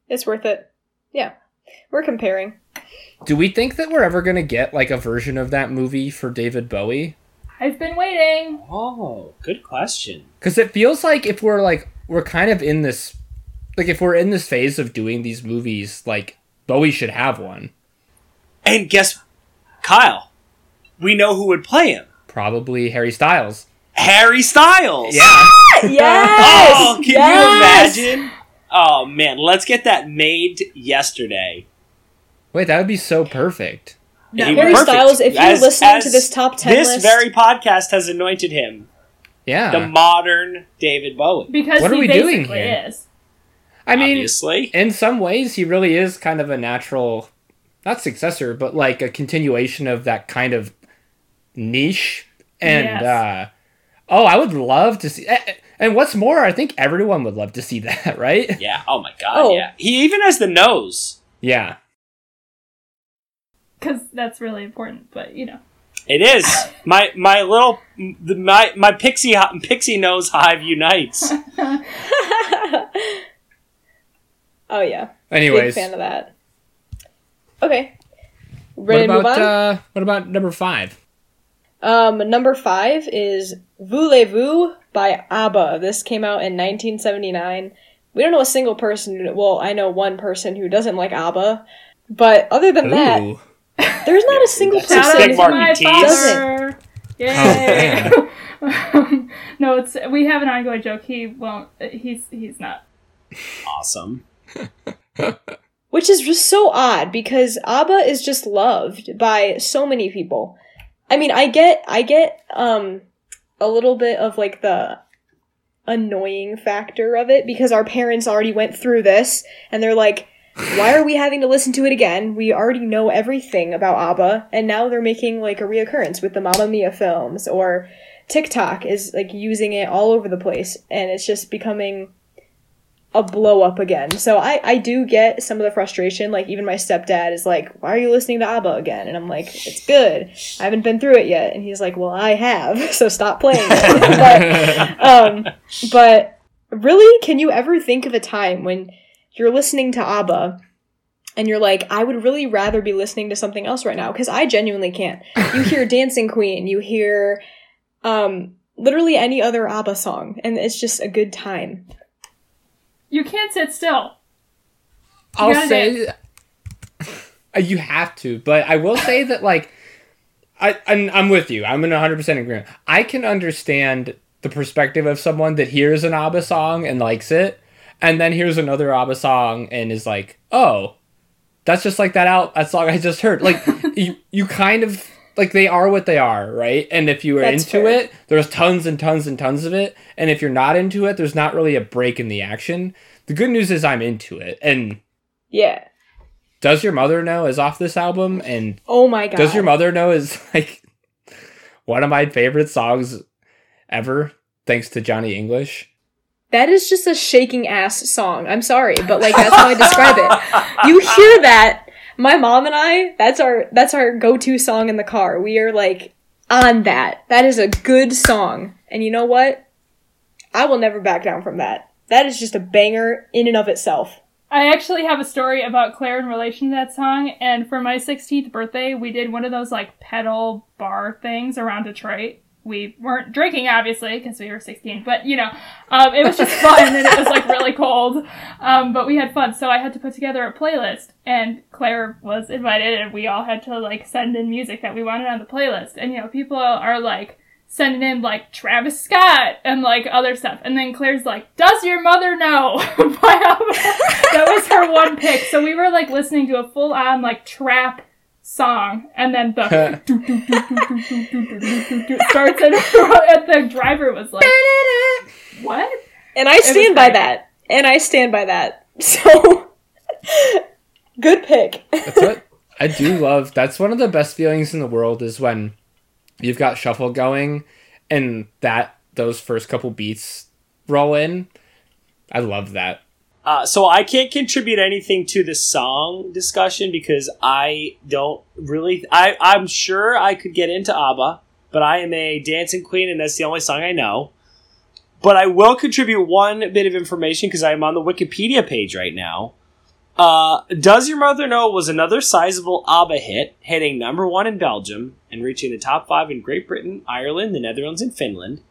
It's worth it. Yeah. We're comparing. do we think that we're ever going to get like a version of that movie for David Bowie? I've been waiting. oh, good question. Cuz it feels like if we're like we're kind of in this like if we're in this phase of doing these movies, like Bowie should have one. And guess, Kyle, we know who would play him. Probably Harry Styles. Harry Styles. Yeah. Yes! Oh, can Yes! you imagine? Oh man, let's get that made yesterday. Wait, that would be so perfect. He'd Harry perfect. Styles, if you're As- listening as to this top 10 this list, very podcast has anointed him Yeah. the modern David Bowie. Because What are we doing basically here? is. I mean, obviously, in some ways, he really is kind of a natural, not successor, but like a continuation of that kind of niche. And, Yes. uh, oh, I would love to see. And what's more, I think everyone would love to see that, right? yeah. Oh my god, Oh. yeah. He even has the nose. Yeah. Because that's really important, but you know. It is my my little my my pixie pixie nose hive unites. oh yeah. Anyways, Big fan of that. Okay. what Ready to move about on? uh, what about number five? Um, number five is Voulez-Vous by ABBA. This came out in 1979. We don't know a single person, who- well, I know one person who doesn't like ABBA, but other than that, there's not a single That's a person big who mark. my Tease. father. Yay! no, it's we have an ongoing joke. He won't. He's he's not. Awesome. Which is just so odd because ABBA is just loved by so many people. I mean, I get, I get, um, a little bit of like the annoying factor of it because our parents already went through this and they're like, why are we having to listen to it again? We already know everything about ABBA and now they're making like a reoccurrence with the Mamma Mia films or TikTok is like using it all over the place and it's just becoming a blow up again. So I I do get some of the frustration. Like even my stepdad is like, "Why are you listening to ABBA again?" And I'm like, "It's good. I haven't been through it yet." And he's like, "Well, I have. So stop playing." but um, but really, can you ever think of a time when you're listening to ABBA? And you're like, I would really rather be listening to something else right now because I genuinely can't. You hear Dancing Queen, you hear um, literally any other ABBA song, and it's just a good time. You can't sit still. I'll say you have to, but I will say that like I I'm, I'm with you. I'm in 100 percent agreement. I can understand the perspective of someone that hears an ABBA song and likes it, and then hears another ABBA song and is like, oh, that's just like that out that song I just heard. Like you you kind of like they are what they are, right? And if you are That's into fair. it, there's tons and tons and tons of it. And if you're not into it, there's not really a break in the action. The good news is I'm into it. And Yeah. does your mother know is off this album? And Oh my god. does your mother know is like one of my favorite songs ever, thanks to Johnny English? That is just a shaking ass song. I'm sorry, but like that's how I describe it. You hear that? My mom and I, that's our that's our go-to song in the car. We are like on that. That is a good song. And you know what? I will never back down from that. That is just a banger in and of itself. I actually have a story about Claire in relation to that song. And for my 16th birthday, we did one of those like pedal bar things around Detroit. We weren't drinking, obviously, because we were 16, but you know, um, it was just fun and it was like really cold. Um, but we had fun. So I had to put together a playlist and Claire was invited and we all had to like send in music that we wanted on the playlist. And you know, people are like, sending in like Travis Scott and like other stuff. And then Claire's like, Does your mother know? that was her one pick. So we were like listening to a full on like trap song and then the starts and, the driver was like what? And i stand by that. And i stand by that. So good pick. That's what i do love. That's one of the best feelings in the world is when you've got shuffle going and that those first couple beats roll in. I love that. Uh, so I can't contribute anything to the song discussion because I don't really. I I'm sure I could get into ABBA, but I am a dancing queen, and that's the only song I know. But I will contribute one bit of information because I'm on the Wikipedia page right now. Uh, Does Your Mother Know was another sizable ABBA hit, hitting number one in Belgium and reaching the top five in Great Britain, Ireland, the Netherlands, and Finland.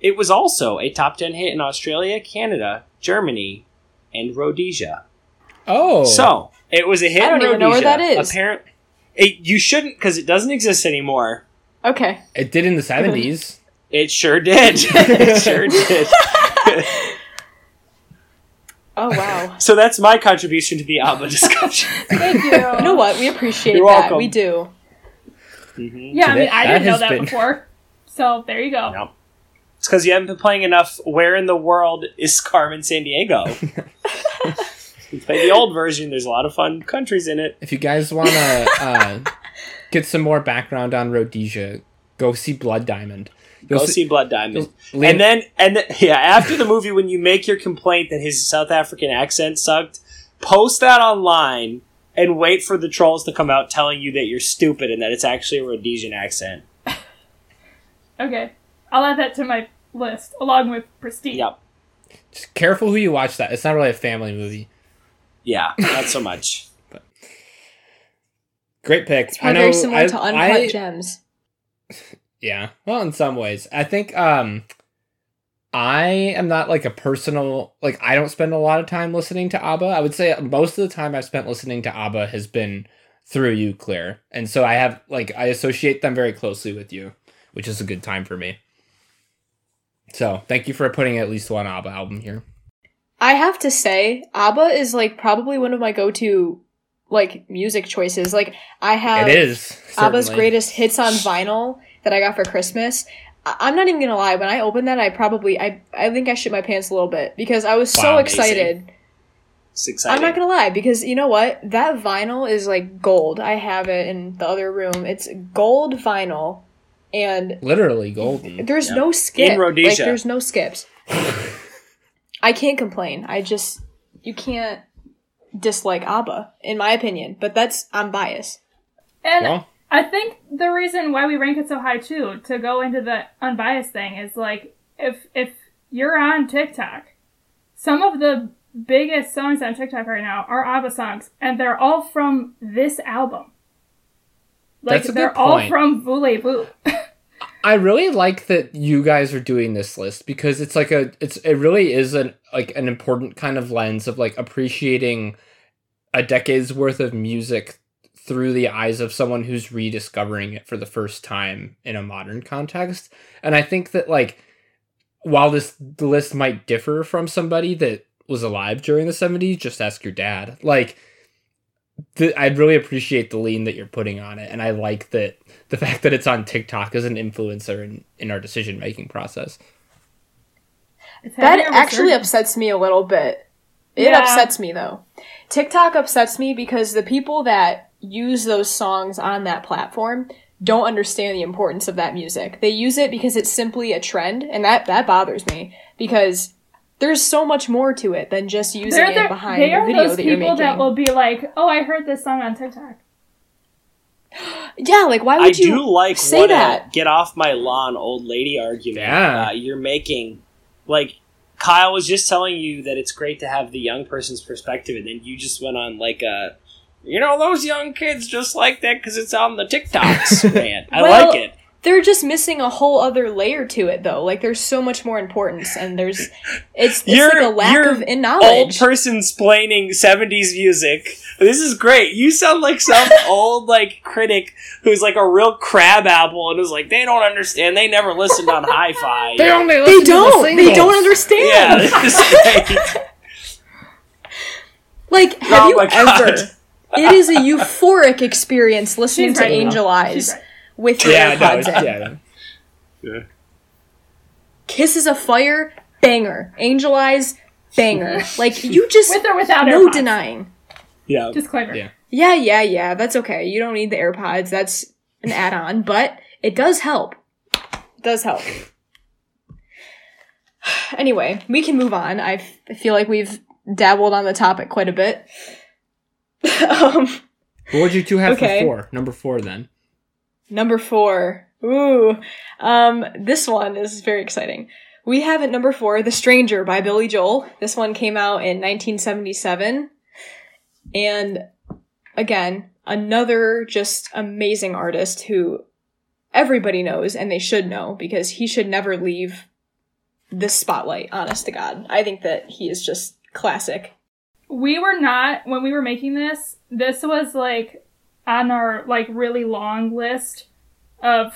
It was also a top 10 hit in Australia, Canada, Germany, and Rhodesia. Oh, So, it was a hit I don't in even know where that is. Apparent, it, you shouldn't because it doesn't exist anymore. Okay. it did in the seventies. It sure did. it sure did. Oh wow. So that's my contribution to the ABBA discussion. Thank you. You know what? We appreciate You're that. welcome. We do. Mm-hmm. Yeah, I mean, That- I that didn't know has that been- before. So there you go. Yep. It's because you haven't been playing enough. Where in the world is Carmen Sandiego? you play the old version. There's a lot of fun countries in it. If you guys want to uh, get some more background on Rhodesia, go see Blood Diamond. You'll Go see Blood Diamond. you'll- And then, and then, yeah, after the movie, when you make your complaint that his South African accent sucked, post that online and wait for the trolls to come out telling you that you're stupid and that it's actually a Rhodesian accent. Okay. I'll add that to my list along with Prestige. Yep. just careful who you watch that. It's not really a family movie. Yeah, not so much. but Great pick. It's probably very similar to Uncut I- Gems. Yeah. Well, in some ways. I think um I am not like a personal like I don't spend a lot of time listening to ABBA. I would say most of the time I've spent listening to ABBA has been through you, Claire. And so I have like I associate them very closely with you, which is a good time for me. So, thank you for putting at least one ABBA album here. I have to say, ABBA is like probably one of my go-to like music choices. Like I have it is. ABBA's greatest hits on vinyl that I got for Christmas. I- I'm not even gonna lie. When I opened that, I probably I I think I shit my pants a little bit because I was so Wow, amazing. excited. It's exciting. I'm not gonna lie because you know what? That vinyl is like gold. I have it in the other room. It's gold vinyl, and literally golden. there's Yeah. no skip. In Rhodesia. Like there's no skips. I can't complain. I just you can't dislike ABBA in my opinion, but that's I'm biased. And Well, I think the reason why we rank it so high too, to go into the unbiased thing, is like if if you're on TikTok, some of the biggest songs on TikTok right now are ABBA songs, and they're all from this album. Like That's they're all from Voulez-Vous. I really like that you guys are doing this list because it's like a it's it really is an like an important kind of lens of like appreciating a decade's worth of music through the eyes of someone who's rediscovering it for the first time in a modern context. And I think that like while this list might differ from somebody that was alive during the 70s, just ask your dad. Like the, I really appreciate the lean that you're putting on it, and I like that the fact that it's on TikTok as an influencer in, in our decision making process. That actually upsets me a little bit. It Yeah. upsets me though. TikTok upsets me because the people that use those songs on that platform don't understand the importance of that music. They use it because it's simply a trend, and that that bothers me because there's so much more to it than just using They're it the- behind they the are video those that you're people that will be like, "Oh, I heard this song on TikTok." yeah, like why I would you I do like say what that? a get off my lawn, old lady argument Yeah. uh, you're making. Like Kyle was just telling you that it's great to have the young person's perspective, and then you just went on like a, you know, those young kids just like that because it's on the TikToks, man. I Well, like it. They're just missing a whole other layer to it though. Like there's so much more importance and there's it's, it's You're- like a lack you're of in Old knowledge. person explaining '70s music. This is great. You sound like some old like critic who's like a real crab apple and is like they don't understand. They never listened on hi-fi. only they don't. They don't understand. yeah, this. Like, have Oh you my God. ever? It is a euphoric experience listening She's to right. Angel She's Eyes right. With your Yeah, no, AirPods it's, in. yeah. Yeah. Kisses of Fire. banger. Angel Eyes, banger. like you just With or without no AirPods. denying. Yeah. Disclaimer. Yeah. Yeah, yeah, yeah. That's okay. You don't need the AirPods. That's an add-on, but it does help. It does help. Anyway, we can move on. I f- I feel like we've dabbled on the topic quite a bit. um, What would you two have Okay. for four? Number four, then. Number four. Ooh. Um, this one is very exciting. We have at number four, The Stranger by Billy Joel. This one came out in 1977. And again, another just amazing artist who everybody knows and they should know because he should never leave this spotlight, honest to God. I think that he is just classic. we were not when we were making this this was like on our like really long list of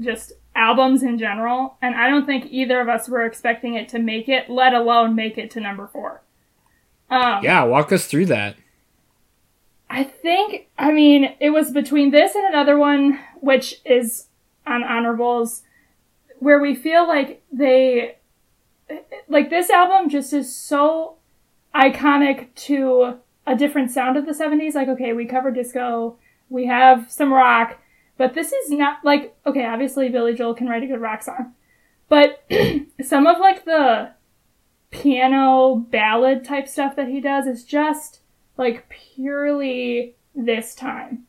just albums in general and i don't think either of us were expecting it to make it let alone make it to number four um Yeah, walk us through that. i think i mean it was between this and another one which is on honorables where we feel like they like this album just is so iconic to a different sound of the 70s like okay we cover disco we have some rock but this is not like okay obviously billy joel can write a good rock song but some of like the piano ballad type stuff that he does is just like purely this time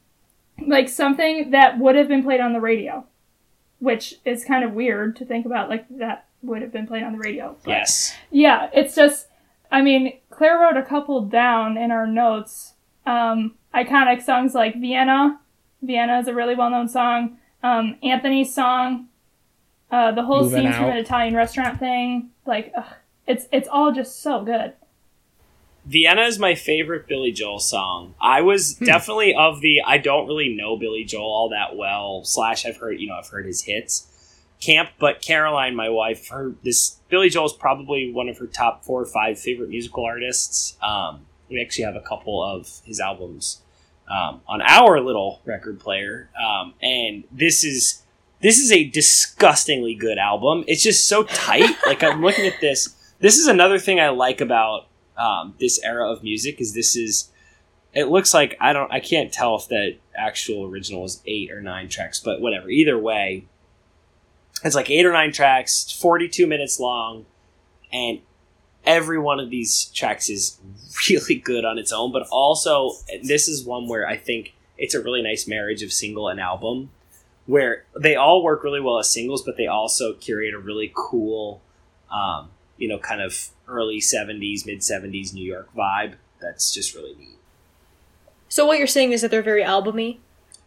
like something that would have been played on the radio which is kind of weird to think about like that would have been played on the radio but- Yes. yeah, it's just, I mean, Claire wrote a couple down in our notes. Um, iconic songs like Vienna. Vienna is a really well known song. Um, Anthony's song. Uh, the whole Moving scenes from Out. an Italian restaurant thing. Like, ugh, it's it's all just so good. Vienna is my favorite Billy Joel song. I was Hmm. definitely of the I don't really know Billy Joel all that well. Slash, I've heard you know I've heard his hits. Camp, but Caroline, my wife, her this Billy Joel is probably one of her top four or five favorite musical artists. Um, we actually have a couple of his albums um, on our little record player, um, and this is this is a disgustingly good album. It's just so tight. like I'm looking at this. This is another thing I like about um, this era of music is this is it looks like I don't I can't tell if that actual original is eight or nine tracks, but whatever. Either way, it's like eight or nine tracks, forty two minutes long, and every one of these tracks is really good on its own. But also, this is one where I think it's a really nice marriage of single and album, where they all work really well as singles, but they also curate a really cool, um, you know, kind of early '70s, mid '70s New York vibe. That's just really neat. So what you're saying is that they're very albumy?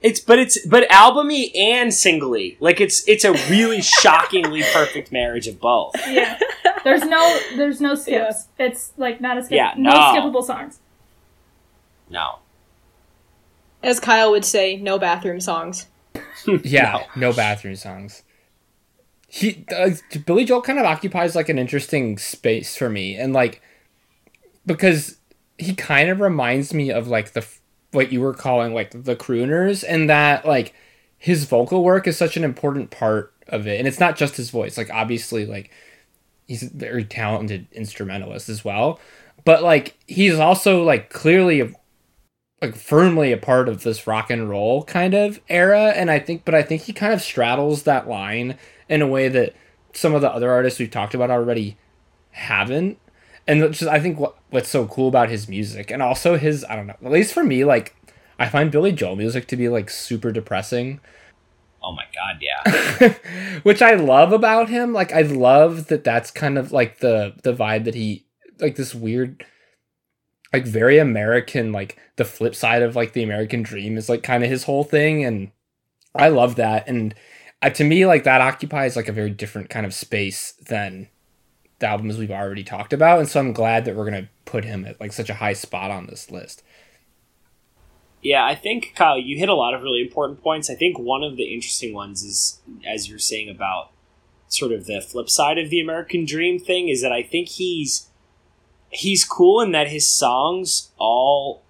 It's but it's but albumy and singly. Like it's it's a really shockingly perfect marriage of both. Yeah. There's no there's no skips. It's like not a skip. Yeah, no. no. skippable songs. No. As Kyle would say, no bathroom songs. Yeah, no, bathroom songs. He uh, Billy Joel kind of occupies like an interesting space for me, and like because he kind of reminds me of like the f- what you were calling like the crooners, and that like his vocal work is such an important part of it, and it's not just his voice. Like obviously, like he's a very talented instrumentalist as well, but like he's also like clearly a like firmly a part of this rock and roll kind of era. And i think but i think he kind of straddles that line in a way that some of the other artists we've talked about already haven't and just i think what, what's so cool about his music and also his i don't know at least for me like i find billy joel music to be like super depressing Oh my god, yeah. which I love about him. Like I love that that's kind of like the the vibe that he like this weird like very American like the flip side of like the American dream is like kind of his whole thing and I love that and uh, to me like that occupies like a very different kind of space than the albums we've already talked about and so I'm glad that we're to put him at like such a high spot on this list. Yeah, I think Kyle, you hit a lot of really important points. I think one of the interesting ones is, as you're saying about sort of the flip side of the American Dream thing, is that I think he's he's cool in that his songs all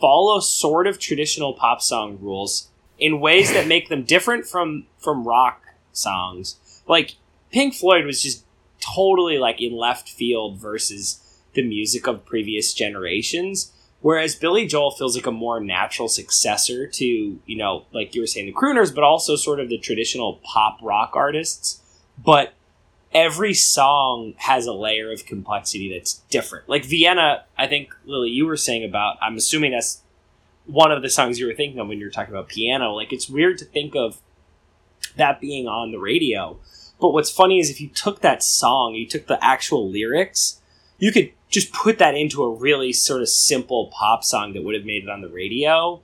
follow sort of traditional pop song rules in ways that make them different from from rock songs. Like Pink Floyd was just totally like in left field versus the music of previous generations. Whereas Billy Joel feels like a more natural successor to, you know, like you were saying, the crooners, but also sort of the traditional pop rock artists. But every song has a layer of complexity that's different. Like Vienna, I think, Lily, you were saying about, I'm assuming that's one of the songs you were thinking of when you were talking about piano. Like, it's weird to think of that being on the radio. But what's funny is if you took that song, you took the actual lyrics, you could just put that into a really sort of simple pop song that would have made it on the radio.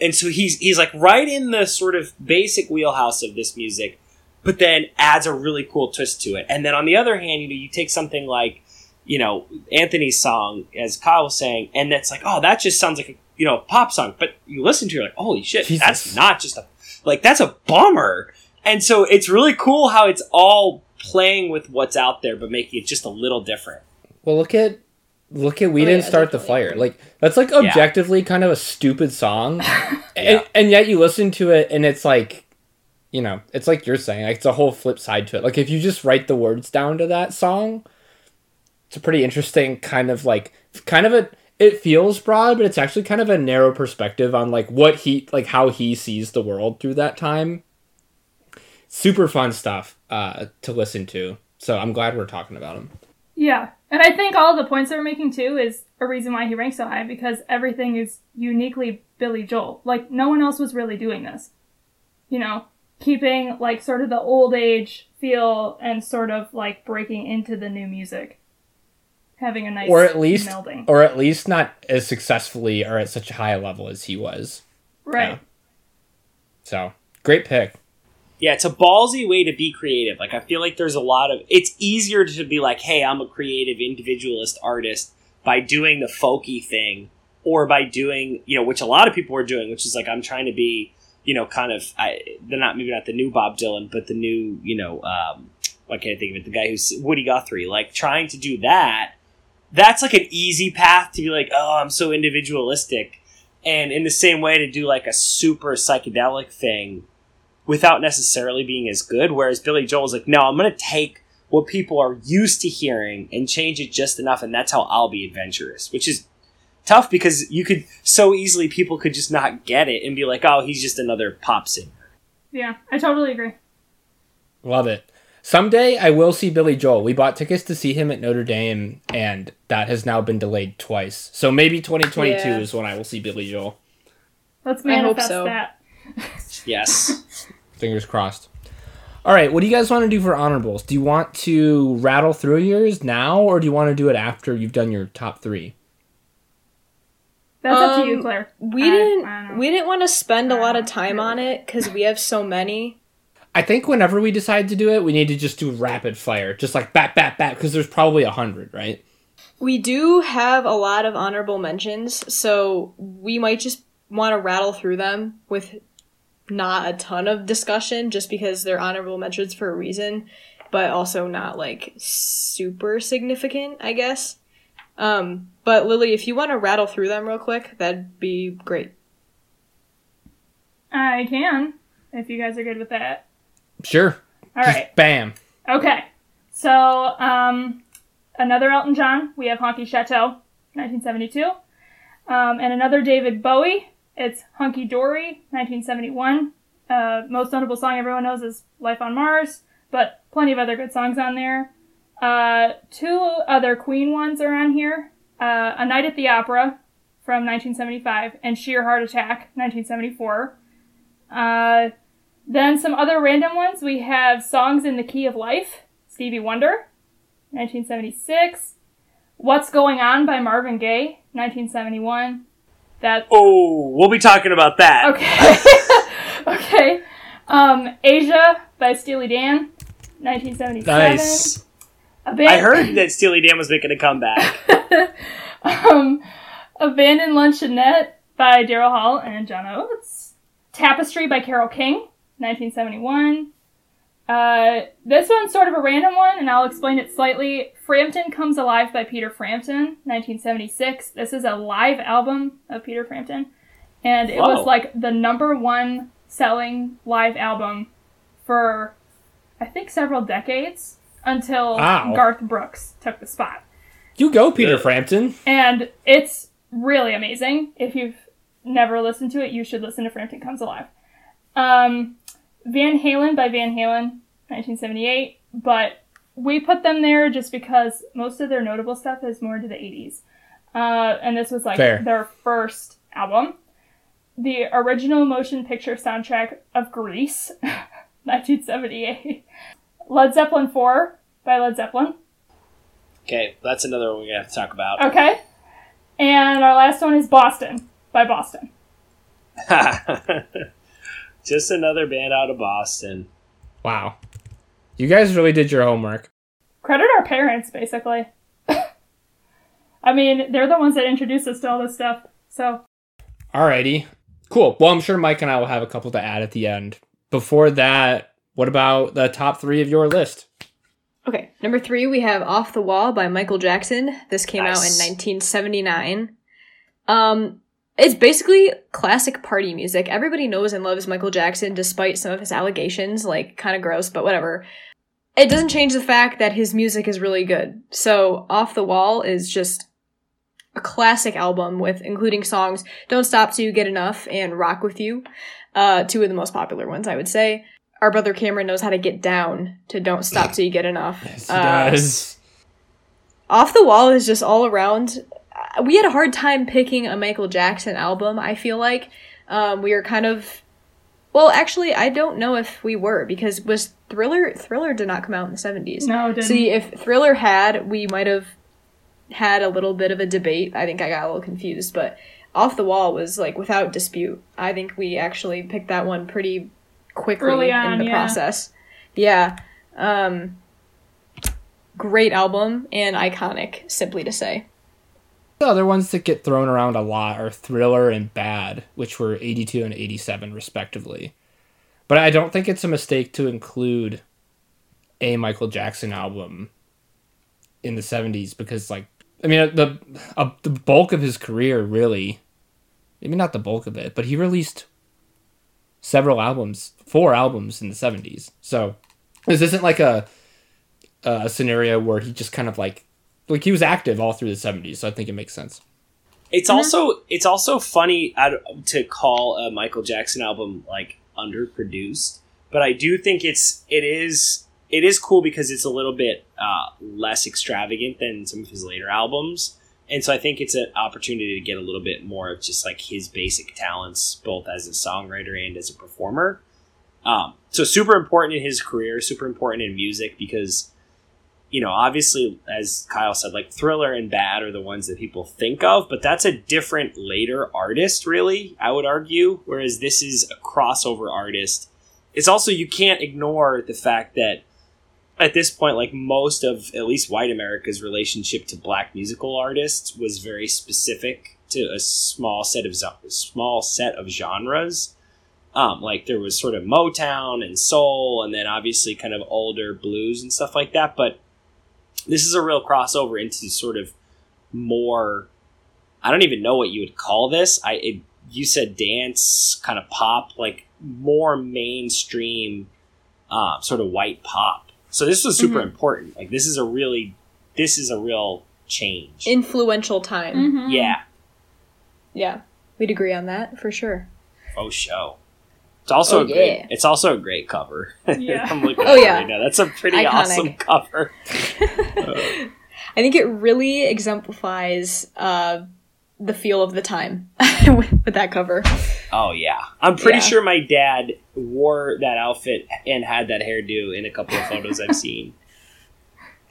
And so he's he's like right in the sort of basic wheelhouse of this music, but then adds a really cool twist to it. And then on the other hand, you know, you take something like, you know, Anthony's song, as Kyle was saying, and that's like, oh, that just sounds like a you know, a pop song. But you listen to it, like, holy shit, Jesus. that's not just a like that's a bummer. And so it's really cool how it's all playing with what's out there, but making it just a little different. Well, look at look at we Oh, didn't yeah, start the fire. Like that's like objectively kind of a stupid song, Yeah. and, and yet you listen to it and it's like, you know, it's like you're saying, like it's a whole flip side to it. Like if you just write the words down to that song, it's a pretty interesting kind of like kind of a. It feels broad, but it's actually kind of a narrow perspective on like what he like how he sees the world through that time. Super fun stuff uh, to listen to. So I'm glad we're talking about him. Yeah, and I think all the points they're making too is a reason why he ranks so high because everything is uniquely Billy Joel. Like no one else was really doing this. You know, keeping like sort of the old age feel and sort of like breaking into the new music, having a nice or at least melding. or at least not as successfully or at such a high level as he was right. yeah. so great pick Yeah, it's a ballsy way to be creative. Like I feel like there's a lot of it's easier to be like, "Hey, I'm a creative individualist artist" by doing the folky thing or by doing, you know, which a lot of people are doing, which is like I'm trying to be, you know, kind of I they're not maybe not the new Bob Dylan, but the new, you know, um why can't I think of it? The guy who's Woody Guthrie, like trying to do that. That's like an easy path to be like, "Oh, I'm so individualistic." And in the same way to do like a super psychedelic thing without necessarily being as good. Whereas Billy Joel's like, no, I'm going to take what people are used to hearing and change it just enough, and that's how I'll be adventurous, which is tough because you could so easily people could just not get it and be like, oh, he's just another pop singer. Yeah, I totally agree. love it someday i will see billy joel we bought tickets to see him at notre dame and that has now been delayed twice so maybe 2022 Yeah. is when i will see billy joel Let's I hope manifest so. that. Yes. fingers crossed all right what do you guys want to do for honorables do you want to rattle through yours now or do you want to do it after you've done your top three That's up to Um, you, Claire. We I- I didn't don't we didn't want to spend a lot of time on it because we have so many. I think whenever we decide to do it, we need to just do rapid fire, just like bat, bat, bat, because there's probably a hundred, right? We do have a lot of honorable mentions, so we might just want to rattle through them with not a ton of discussion just because they're honorable mentions for a reason, but also not like super significant, I guess. Um, but Lily, if you want to rattle through them real quick, that'd be great. I can, if you guys are good with that. Sure. All just right. Bam. Okay. So, um, another Elton John. We have Honky Chateau, 1972. Um, and another David Bowie. It's Hunky Dory, 1971. Uh, most notable song everyone knows is Life on Mars, but plenty of other good songs on there. Uh, two other Queen ones are on here. Uh, A Night at the Opera from 1975 and Sheer Heart Attack, 1974. Uh, then some other random ones. We have Songs in the Key of Life, Stevie Wonder, 1976. What's Going On by Marvin Gaye, 1971. That oh, we'll be talking about that. okay. okay. Um, Aja by Steely Dan, 1977. Nice. A band- I heard that Steely Dan was making a comeback. um, Abandoned Luncheonette by Daryl Hall and John Oates. Tapestry by Carole King, 1971. Uh, this one's sort of a random one, and I'll explain it slightly. Frampton Comes Alive by Peter Frampton, 1976. This is a live album of Peter Frampton, and it Whoa. was like the number one selling live album for, I think, several decades. until Wow. Garth Brooks took the spot. You go, Peter Frampton. And it's really amazing. If you've never listened to it, you should listen to Frampton Comes Alive. Um, Van Halen by Van Halen, 1978. But we put them there just because most of their notable stuff is more into the 80s. Uh, and this was like Fair. their first album. The original motion picture soundtrack of Grease, 1978. Led Zeppelin 4 by Led Zeppelin. Okay, that's another one we have to talk about. Okay. And our last one is Boston by Boston. Just another band out of Boston. Wow. You guys really did your homework. Credit our parents, basically. I mean, they're the ones that introduced us to all this stuff. So, Alrighty. Cool. Well, I'm sure Mike and I will have a couple to add at the end. Before that, what about the top three of your list? Okay, number three, we have Off the Wall by Michael Jackson. This came out in 1979. Um, it's basically classic party music. Everybody knows and loves Michael Jackson despite some of his allegations, like kind of gross, but whatever. It doesn't change the fact that his music is really good. So, Off the Wall is just a classic album with including songs Don't Stop Till You Get Enough and Rock With You. Uh, two of the most popular ones, I would say. Our brother Cameron knows how to get down to Don't Stop Till You Get Enough. Yes, he Uh, does. off the Wall is just all around. uh, We had a hard time picking a Michael Jackson album, I feel like. Um, we were kind of. Well, actually, I don't know if we were, because was Thriller. Thriller did not come out in the 70s. no, it didn't. See, if Thriller had, we might have had a little bit of a debate. I think I got a little confused, but Off the Wall was like without dispute. I think we actually picked that one pretty quickly Early on, in the yeah. process. Yeah. Um great album and iconic, simply to say. The other ones that get thrown around a lot are Thriller and Bad, which were 82 and 87 respectively. But I don't think it's a mistake to include a Michael Jackson album in the 70s because like I mean the uh, the bulk of his career really maybe not the bulk of it, but he released several albums, four albums in the 70s. So this isn't like a a scenario where he just kind of like like he was active all through the 70s, so I think it makes sense. It's also it's also funny to call a Michael Jackson album like underproduced, but I do think it's it is it is cool because it's a little bit uh, less extravagant than some of his later albums, and so I think it's an opportunity to get a little bit more of just like his basic talents, both as a songwriter and as a performer. Um, so super important in his career, super important in music because you know, obviously, as Kyle said, like Thriller and Bad are the ones that people think of, but that's a different later artist, really, I would argue. Whereas this is a crossover artist. It's also, you can't ignore the fact that at this point, like most of at least white America's relationship to black musical artists was very specific to a small set of small set of genres. Um, like there was sort of Motown and soul, and then obviously kind of older blues and stuff like that. But this is a real crossover into sort of more I don't even know what you would call this. I it, you said dance, kind of pop, like more mainstream, uh, sort of white pop. So this was super Mhm. important. Like this is a really, this is a real change. Influential time. Mhm. yeah, Yeah. We'd agree on that for sure. oh show. It's also Oh, a great. yeah. It's also a great cover. Yeah. I'm looking Oh, yeah. right now. That's a pretty Iconic. awesome cover. I think it really exemplifies uh, the feel of the time with with that cover. Oh yeah, I'm pretty Yeah. sure my dad wore that outfit and had that hairdo in a couple of photos I've seen.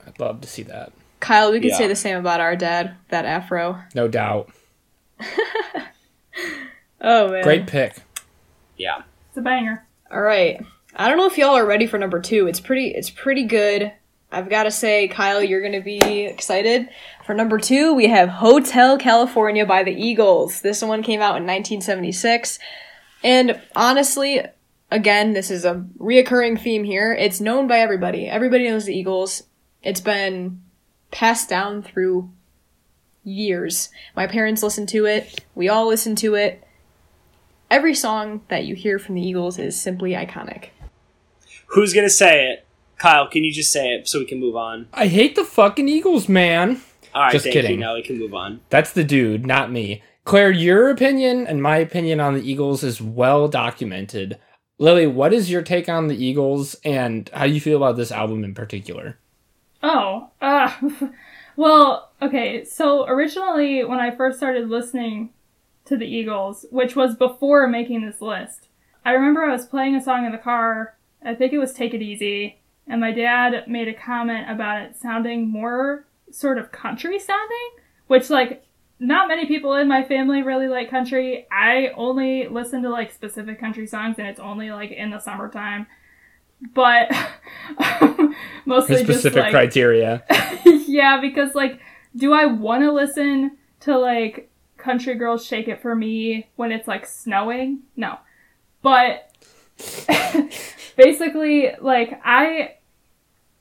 I'd love to see that. Kyle, we could Yeah. say the same about our dad, that afro. No doubt. Oh man. Great pick. Yeah, It's a banger. All right. I don't know if y'all are ready for number 2. It's pretty it's pretty good. I've got to say Kyle, you're going to be excited. For number 2, we have Hotel California by the Eagles. This one came out in 1976. And honestly, again, this is a reoccurring theme here. It's known by everybody. Everybody knows the Eagles. It's been passed down through years. My parents listen to it. We all listen to it. Every song that you hear from the Eagles is simply iconic. who's gonna say it? Kyle, can you just say it so we can move on? I hate the fucking Eagles, man. All right, Just thank you. kidding. Now we can move on. That's the dude, not me. Claire, your opinion and my opinion on the Eagles is well documented. Lily, what is your take on the Eagles and how do you feel about this album in particular? Oh, uh, well, okay. So originally, when I first started listening to the Eagles, which was before making this list, I remember I was playing a song in the car. I think it was "Take It Easy," and my dad made a comment about it sounding more sort of country sounding, which like not many people in my family really like country. I only listen to like specific country songs, and it's only like in the summertime. But mostly The just specific like criteria. yeah, because like, do I want to listen to like Country Girls Shake It for Me when it's like snowing? No. But basically, like I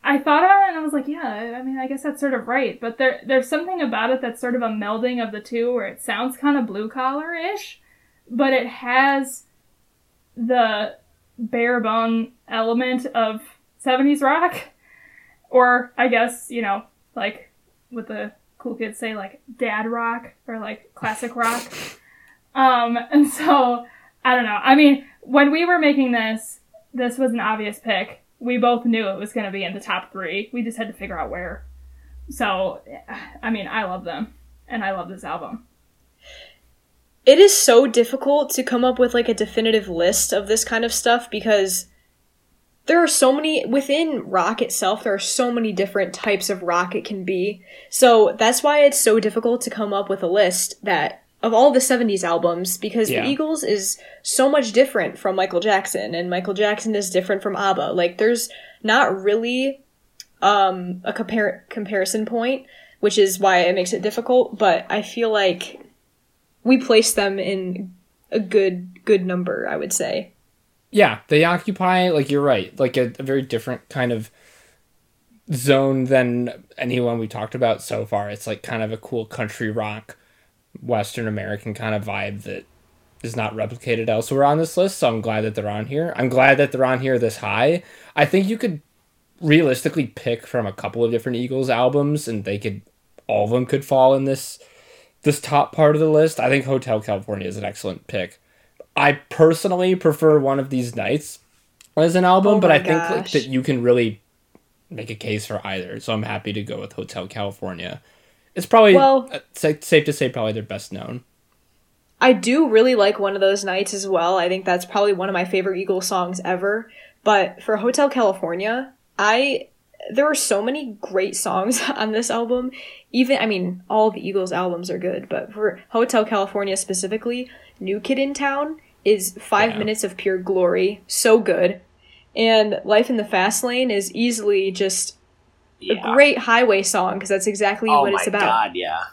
I thought about it and I was like, yeah, I mean, I guess that's sort of right. But there there's something about it that's sort of a melding of the two where it sounds kind of blue collar ish, but it has the bare bone element of 70s rock or I guess, you know, like with the cool kids say, like dad rock or like classic rock. Um, and so I don't know. I mean, when we were making this, this was an obvious pick. We both knew it was going to be in the top three. We just had to figure out where. So, I mean, I love them, and I love this album. It is so difficult to come up with like a definitive list of this kind of stuff because there are so many within rock itself there are so many different types of rock it can be. So that's why it's so difficult to come up with a list that of all the 70s albums because Yeah. the Eagles is so much different from Michael Jackson and Michael Jackson is different from ABBA. Like there's not really um a compar- comparison point, which is why it makes it difficult, but I feel like we place them in a good good number, I would say. Yeah, they occupy like you're right, like a, a very different kind of zone than anyone we talked about so far. It's like kind of a cool country rock, Western American kind of vibe that is not replicated elsewhere on this list. So I'm glad that they're on here. I'm glad that they're on here this high. I think you could realistically pick from a couple of different Eagles albums, and they could all of them could fall in this this top part of the list. I think Hotel California is an excellent pick. I personally prefer one of these nights as an album, Oh but I think like that you can really make a case for either. So I'm happy to go with Hotel California. It's probably Well- uh, safe to say probably their best known. I do really like one of those nights as well. I think that's probably one of my favorite Eagles songs ever. But for Hotel California, I there are so many great songs on this album. Even I mean, all the Eagles albums are good, but for Hotel California specifically, New Kid in Town is 5 Yeah. minutes of pure glory. So good. And Life in the Fast Lane is easily just Yeah. a great highway song because that's exactly oh what it's about. god, yeah.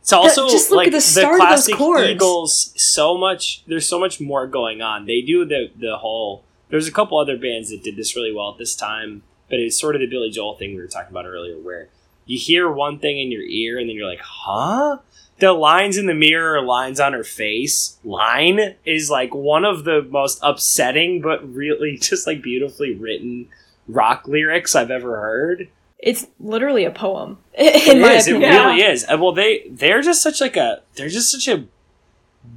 It's also just look like at the start of those classic chords. Eagles. So much. There's so much more going on. They do the the whole. There's a couple other bands that did this really well at this time, but it's sort of the Billy Joel thing we were talking about earlier, where you hear one thing in your ear and then you're like, "Huh." The lines in the mirror lines on her face line is like one of the most upsetting but really just like beautifully written rock lyrics I've ever heard. It's literally a poem. It In my is. It really is. Uh, Well, they they're just such like a they're just such a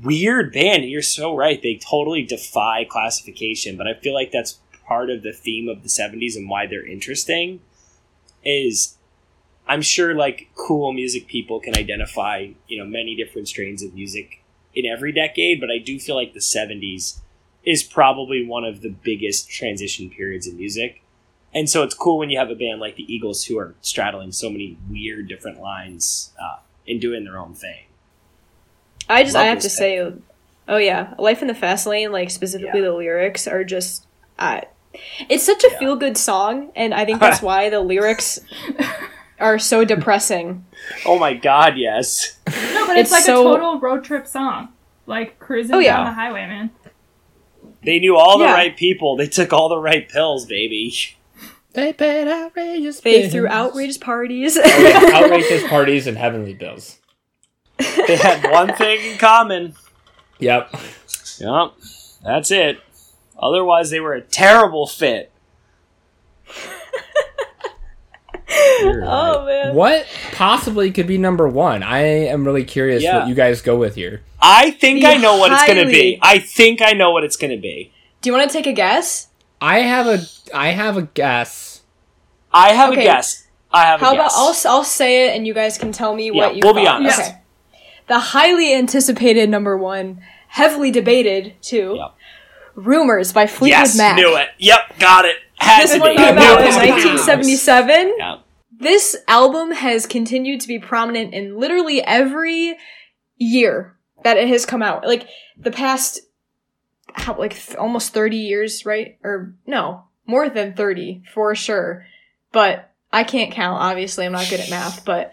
weird band. You're so right. They totally defy classification. But I feel like that's part of the theme of the '70s and why they're interesting. Is I'm sure like cool music people can identify you know many different strains of music in every decade, but I do feel like the '70s is probably one of the biggest transition periods in music. And so it's cool when you have a band like the Eagles who are straddling so many weird different lines uh, and doing their own thing. I just Love I have to say, oh yeah, Life in the Fast Lane, like specifically Yeah. the lyrics are just, uh, it's such a Yeah. feel good song, and I think that's why the lyrics are so depressing. Oh my god, yes. No, but it's, It's like so- a total road trip song. Like cruising Oh, yeah. down the highway, man. They knew all the Yeah. right people. They took all the right pills, baby. They paid outrageous They bills. threw outrageous parties. Oh, yeah, outrageous parties and heavenly bills. They had one thing in common. Yep. Yep. That's it. Otherwise, they were a terrible fit. You're Oh, man. What possibly could be number one? I am really curious Yeah. what you guys go with here. I think Be I know what it's going to be. I think I know what it's going to be. Do you want to take a guess? I have a I have a guess. I have Okay. a guess. I have How a guess. about I'll I'll say it and you guys can tell me Yeah, what you. we'll be honest. Okay. The highly anticipated number one, heavily debated too. Yep. Rumors by Fleetwood yes, Mac. knew it. Yep, got it. Had This to one be. I came knew out in was 1977. Yeah. This album has continued to be prominent in literally every year that it has come out. Like the past, how, like th- almost 30 years, right? Or no, more than 30 for sure. But I can't count, obviously. I'm not good at math, but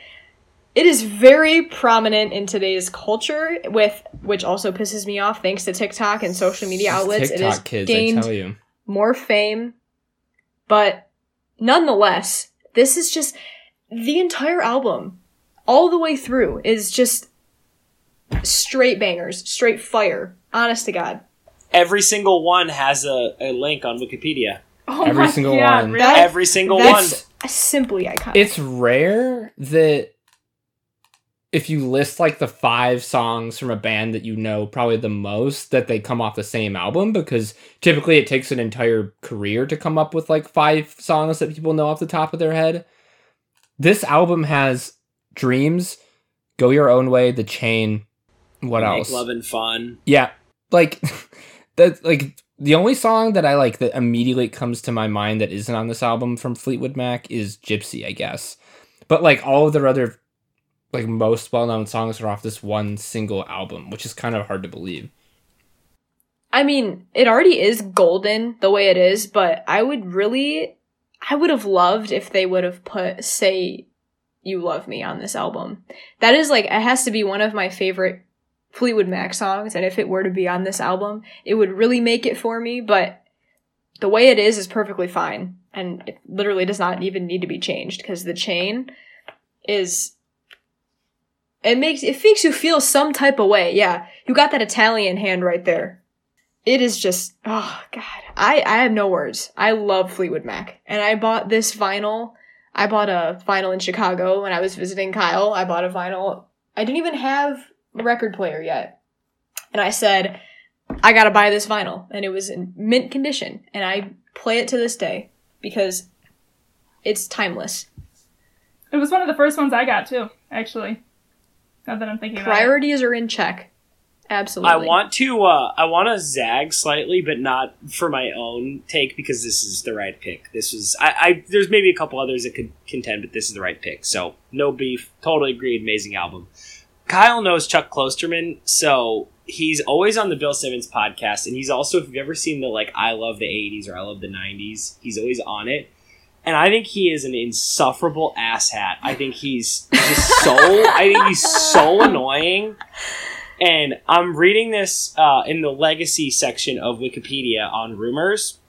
it is very prominent in today's culture with, which also pisses me off thanks to TikTok and social media outlets. it has TikTok kids, I gained tell you. more fame, but nonetheless, this is just the entire album, all the way through, is just straight bangers, straight fire. Honest to God. Every single one has a, a link on Wikipedia. Oh Every my single God, one. Really? That- Every single one. That's simply iconic. It's rare that if you list like the five songs from a band that you know probably the most that they come off the same album because typically it takes an entire career to come up with like five songs that people know off the top of their head. This album has Dreams, Go Your Own Way, The Chain, what Make else? love and fun. Yeah, like that. Like the only song that I like that immediately comes to my mind that isn't on this album from Fleetwood Mac is "Gypsy," I guess. But like all of their other, like most well-known songs are off this one single album, which is kind of hard to believe. I mean, it already is golden the way it is, but I would really, I would have loved if they would have put "Say You Love Me" on this album. That is like, it has to be one of my favorite Fleetwood Mac songs, and if it were to be on this album, it would really make it for me. But the way it is is perfectly fine, and it literally does not even need to be changed because the chain is. It makes it makes you feel some type of way. Yeah, you got that Italian hand right there. It is just oh god. I i have no words. I love fleetwood mac. And i bought this vinyl. I bought a vinyl in chicago when i was visiting kyle. I bought a vinyl. I didn't even have a record player yet. And i said i gotta buy this vinyl. And it was in mint condition. And i play it to this day because it's timeless. It was one of the first ones I got too, actually. Now that I'm thinking about it. priorities are in check absolutely I want to uh, I want to zag slightly, but not for my own take because this is the right pick. This was I, I there's maybe a couple others that could contend, but this is the right pick. So no beef. Totally agreed. Amazing album. Kyle knows Chuck Klosterman, so he's always on the Bill Simmons podcast, and he's also if you've ever seen the like I love the '80s or I love the '90s, he's always on it. And I think he is an insufferable asshat. I think he's just so. I think he's so annoying. And I'm reading this uh, in the legacy section of Wikipedia on rumors.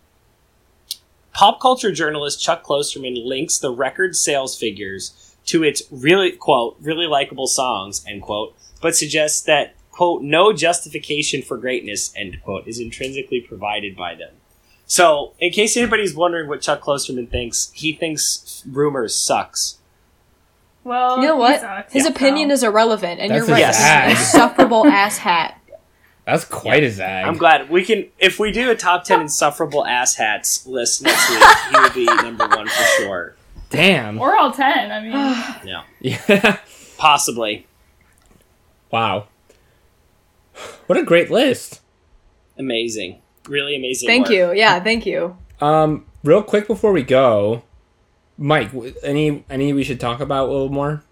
Pop culture journalist Chuck Klosterman links the record sales figures to its really quote really likable songs end quote, but suggests that quote no justification for greatness end quote is intrinsically provided by them. So, in case anybody's wondering what Chuck Klosterman thinks, he thinks rumors sucks. Well, you know what sucks, his so- opinion is irrelevant and That's you're right he's zag. insufferable ass hat That's quite a zag. I'm glad we can. If we do a top ten insufferable asshats list next week, he would be number one for sure. Damn. Or all ten. I mean, Yeah, Yeah. possibly wow. What a great list. amazing, really amazing. thank work. you yeah thank you Um, real quick before we go, Mike, any any we should talk about a little more?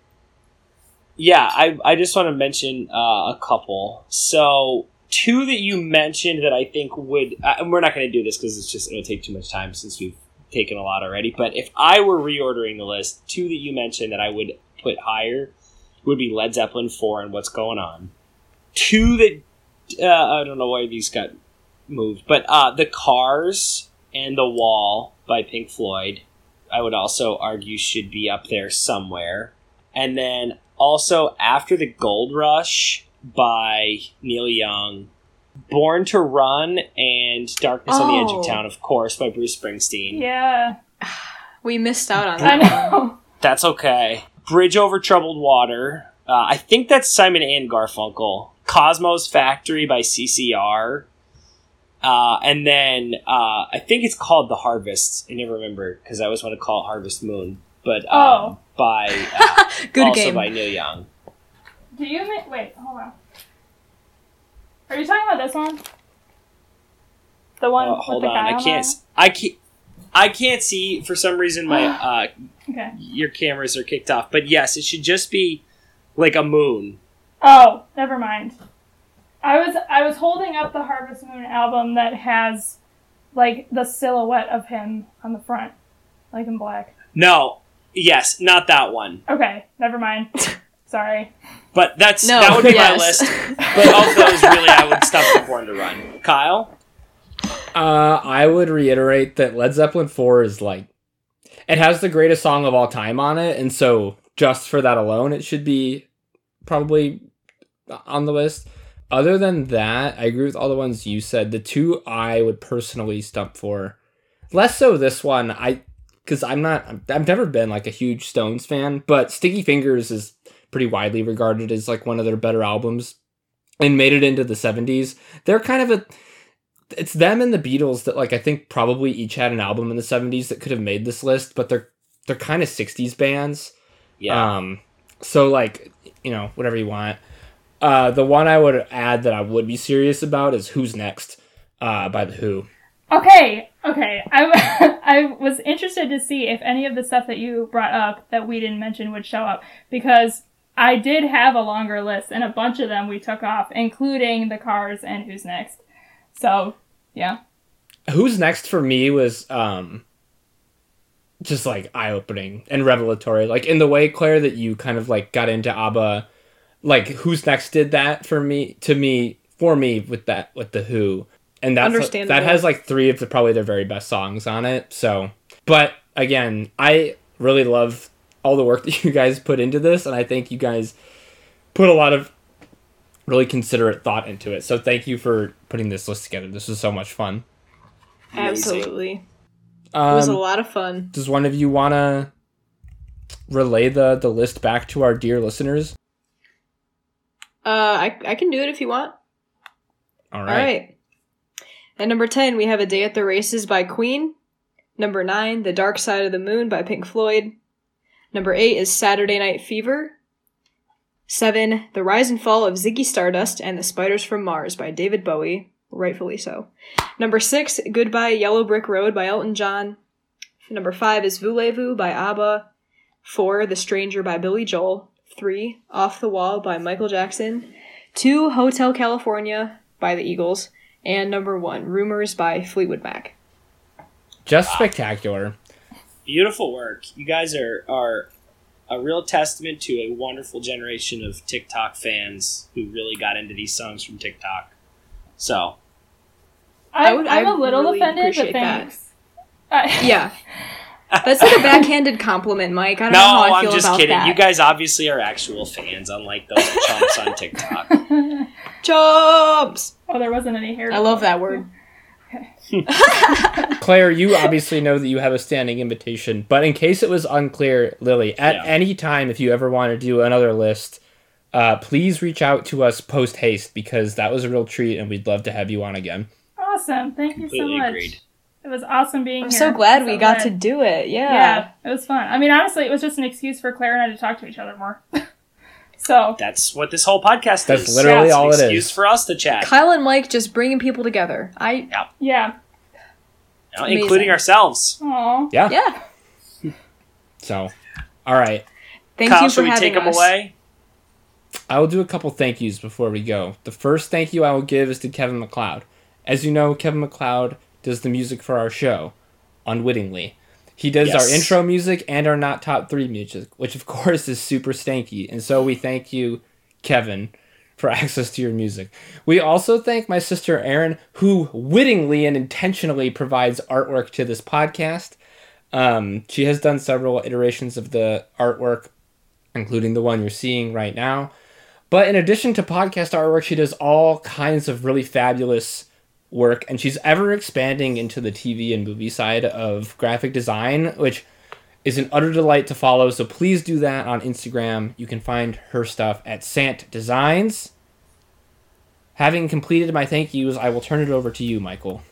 Yeah, I I just want to mention uh, a couple. So two that you mentioned that I think would. Uh, and we're not going to do this because it's just it'll take too much time since we've taken a lot already. But if I were reordering the list, two that you mentioned that I would put higher would be Led Zeppelin four and What's Going On. Two that uh, I don't know why these got moved, but uh, the Cars and the Wall by Pink Floyd. I would also argue should be up there somewhere. And then also after the Gold Rush by Neil Young, Born to Run and Darkness on the Edge Oh. of Town, of course, by Bruce Springsteen. yeah. We missed out on I that. know. That's okay. Bridge over troubled water. Uh, I think that's Simon and Garfunkel. Cosmo's Factory by CCR. Uh, and then uh, I think it's called The Harvest. I never remember because I always want to call it Harvest Moon. But um, Oh. by uh, Good also game. by Neil Young. Do you ma- wait? Hold on. Are you talking about this one? The one Uh, with hold the on, guy I on can't. the- s- I can't. I can't see for some reason. My uh, Okay. your cameras are kicked off. But yes, it should just be like a moon. Oh, never mind. I was I was holding up the Harvest Moon album that has like the silhouette of him on the front, like in black. No, yes, not that one. Okay, never mind. Sorry. But that's No, that would be yes. my list. But of those, really, I would stop the Born to Run. Kyle, Uh, I would reiterate that Led Zeppelin 4 is like, it has the greatest song of all time on it, and so just for that alone, it should be probably on the list. Other than that, I agree with all the ones you said. The two I would personally stump for, less so this one. I because I'm not, I've never been like a huge Stones fan, but Sticky Fingers is pretty widely regarded as like one of their better albums, and made it into the '70s. They're kind of a it's them and the Beatles that like I think probably each had an album in the 70s that could have made this list, but they're they're kind of 60s bands. yeah, Um so like, you know, whatever you want. Uh the one I would add that I would be serious about is Who's Next uh by the Who. Okay, okay. I I was interested to see if any of the stuff that you brought up that we didn't mention would show up because I did have a longer list and a bunch of them we took off, including the Cars and Who's Next. So yeah. Who's Next for me was um just like eye-opening and revelatory. Like in the way Claire that you kind of like got into ABBA like Who's Next did that for me to me for me with that with the Who. And that's Understandable. that has like three of the probably their very best songs on it. So but again, I really love all the work that you guys put into this and I think you guys put a lot of really considerate thought into it. So thank you for putting this list together. This was so much fun. Absolutely. It Um, was a lot of fun. does one of you want to relay the the list back to our dear listeners? Uh, I, I can do it if you want. All All right. right. At number 10, we have A Day at the Races by Queen. Number 9, The Dark Side of the Moon by Pink Floyd. Number 8 is Saturday Night Fever. 7, The Rise and Fall of Ziggy Stardust and the Spiders from Mars by David Bowie. Rightfully so. Number 6, Goodbye Yellow Brick Road by Elton John. Number 5 is Voulez-Vous by ABBA. 4, The Stranger by Billy Joel. 3, Off the Wall by Michael Jackson. 2, Hotel California by the Eagles. And number 1, Rumors by Fleetwood Mac. Just spectacular. beautiful work. You guys are are a real testament to a wonderful generation of TikTok fans who really got into these songs from TikTok. So I, I would- I'm I a little really offended, but appreciate that. thanks. I- Yeah. That's like a backhanded compliment, Mike. I don't no, know how I I'm feel just about kidding. that. You guys obviously are actual fans, unlike those chumps on TikTok. Chumps. oh, there wasn't any hair. I love that word. Claire, you obviously know that you have a standing invitation, but in case it was unclear, Lily, at Yeah. any time if you ever want to do another list, uh, please reach out to us post haste because that was a real treat and we'd love to have you on again. Awesome. Thank you so much. agreed. It was awesome being here. I'm here. so glad we got glad. to do it. Yeah. Yeah, it was fun. I mean, honestly, it was just an excuse for Claire and I to talk to each other more. so That's what this whole podcast That's is. literally It's an all it is. excuse for us to chat, Kyle and Mike just bringing people together. I yeah. yeah. know, amazing. including ourselves. Aw. Yeah. yeah. So, all right. Thank Kyle, you for should we having take them away? I will do a couple thank yous before we go. The first thank you I will give is to Kevin MacLeod. As you know, Kevin MacLeod does the music for our show, unwittingly. He does Yes. our intro music and our not top three music, which of course is super stanky. And so we thank you, Kevin, for access to your music. We also thank my sister Erin, who wittingly and intentionally provides artwork to this podcast. Um, she has done several iterations of the artwork, including the one you're seeing right now. But in addition to podcast artwork, she does all kinds of really fabulous work, and she's ever expanding into the TV and movie side of graphic design, which is an utter delight to follow. So please do that on Instagram. You can find her stuff at Sant Designs. Having completed my thank yous, I will turn it over to you, Michael.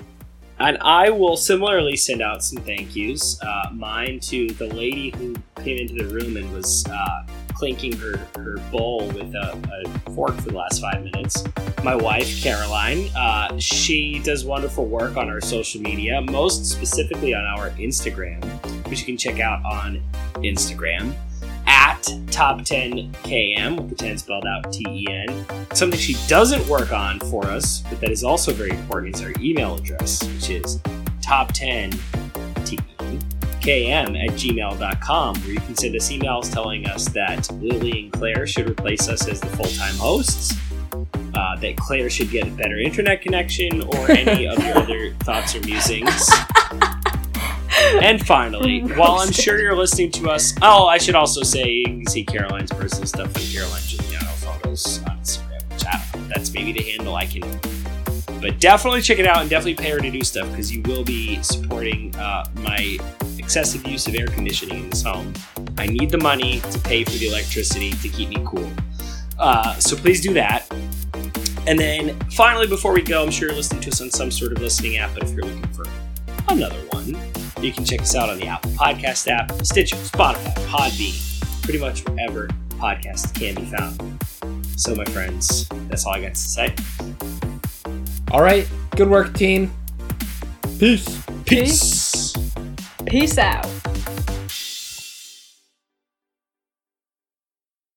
And I will similarly send out some thank yous. Uh, mine to the lady who came into the room and was uh, clinking her, her bowl with a, a, fork for the last five minutes. My wife, Caroline, uh, she does wonderful work on our social media, most specifically on our Instagram, which you can check out on Instagram at top 10 km with the 10 spelled out t-e-n something she doesn't work on for us but that is also very important is our email address which is top 10 km at gmail.com where you can send us emails telling us that lily and claire should replace us as the full-time hosts uh, that claire should get a better internet connection or any of your other thoughts or musings and finally, while I'm sure you're listening to us, oh, I should also say you can see Caroline's personal stuff on Caroline Giuliano photos on Instagram, which I don't know, that's maybe the handle I can. But definitely check it out and definitely pay her to do stuff because you will be supporting uh, my excessive use of air conditioning in this home. I need the money to pay for the electricity to keep me cool. Uh, so please do that. And then finally, before we go, I'm sure you're listening to us on some sort of listening app, but if you're looking for another one, you can check us out on the Apple Podcast app, Stitcher, Spotify, Podbean, pretty much wherever podcasts can be found. So, my friends, that's all I got to say. All right. Good work, team. Peace. Peace. Peace out.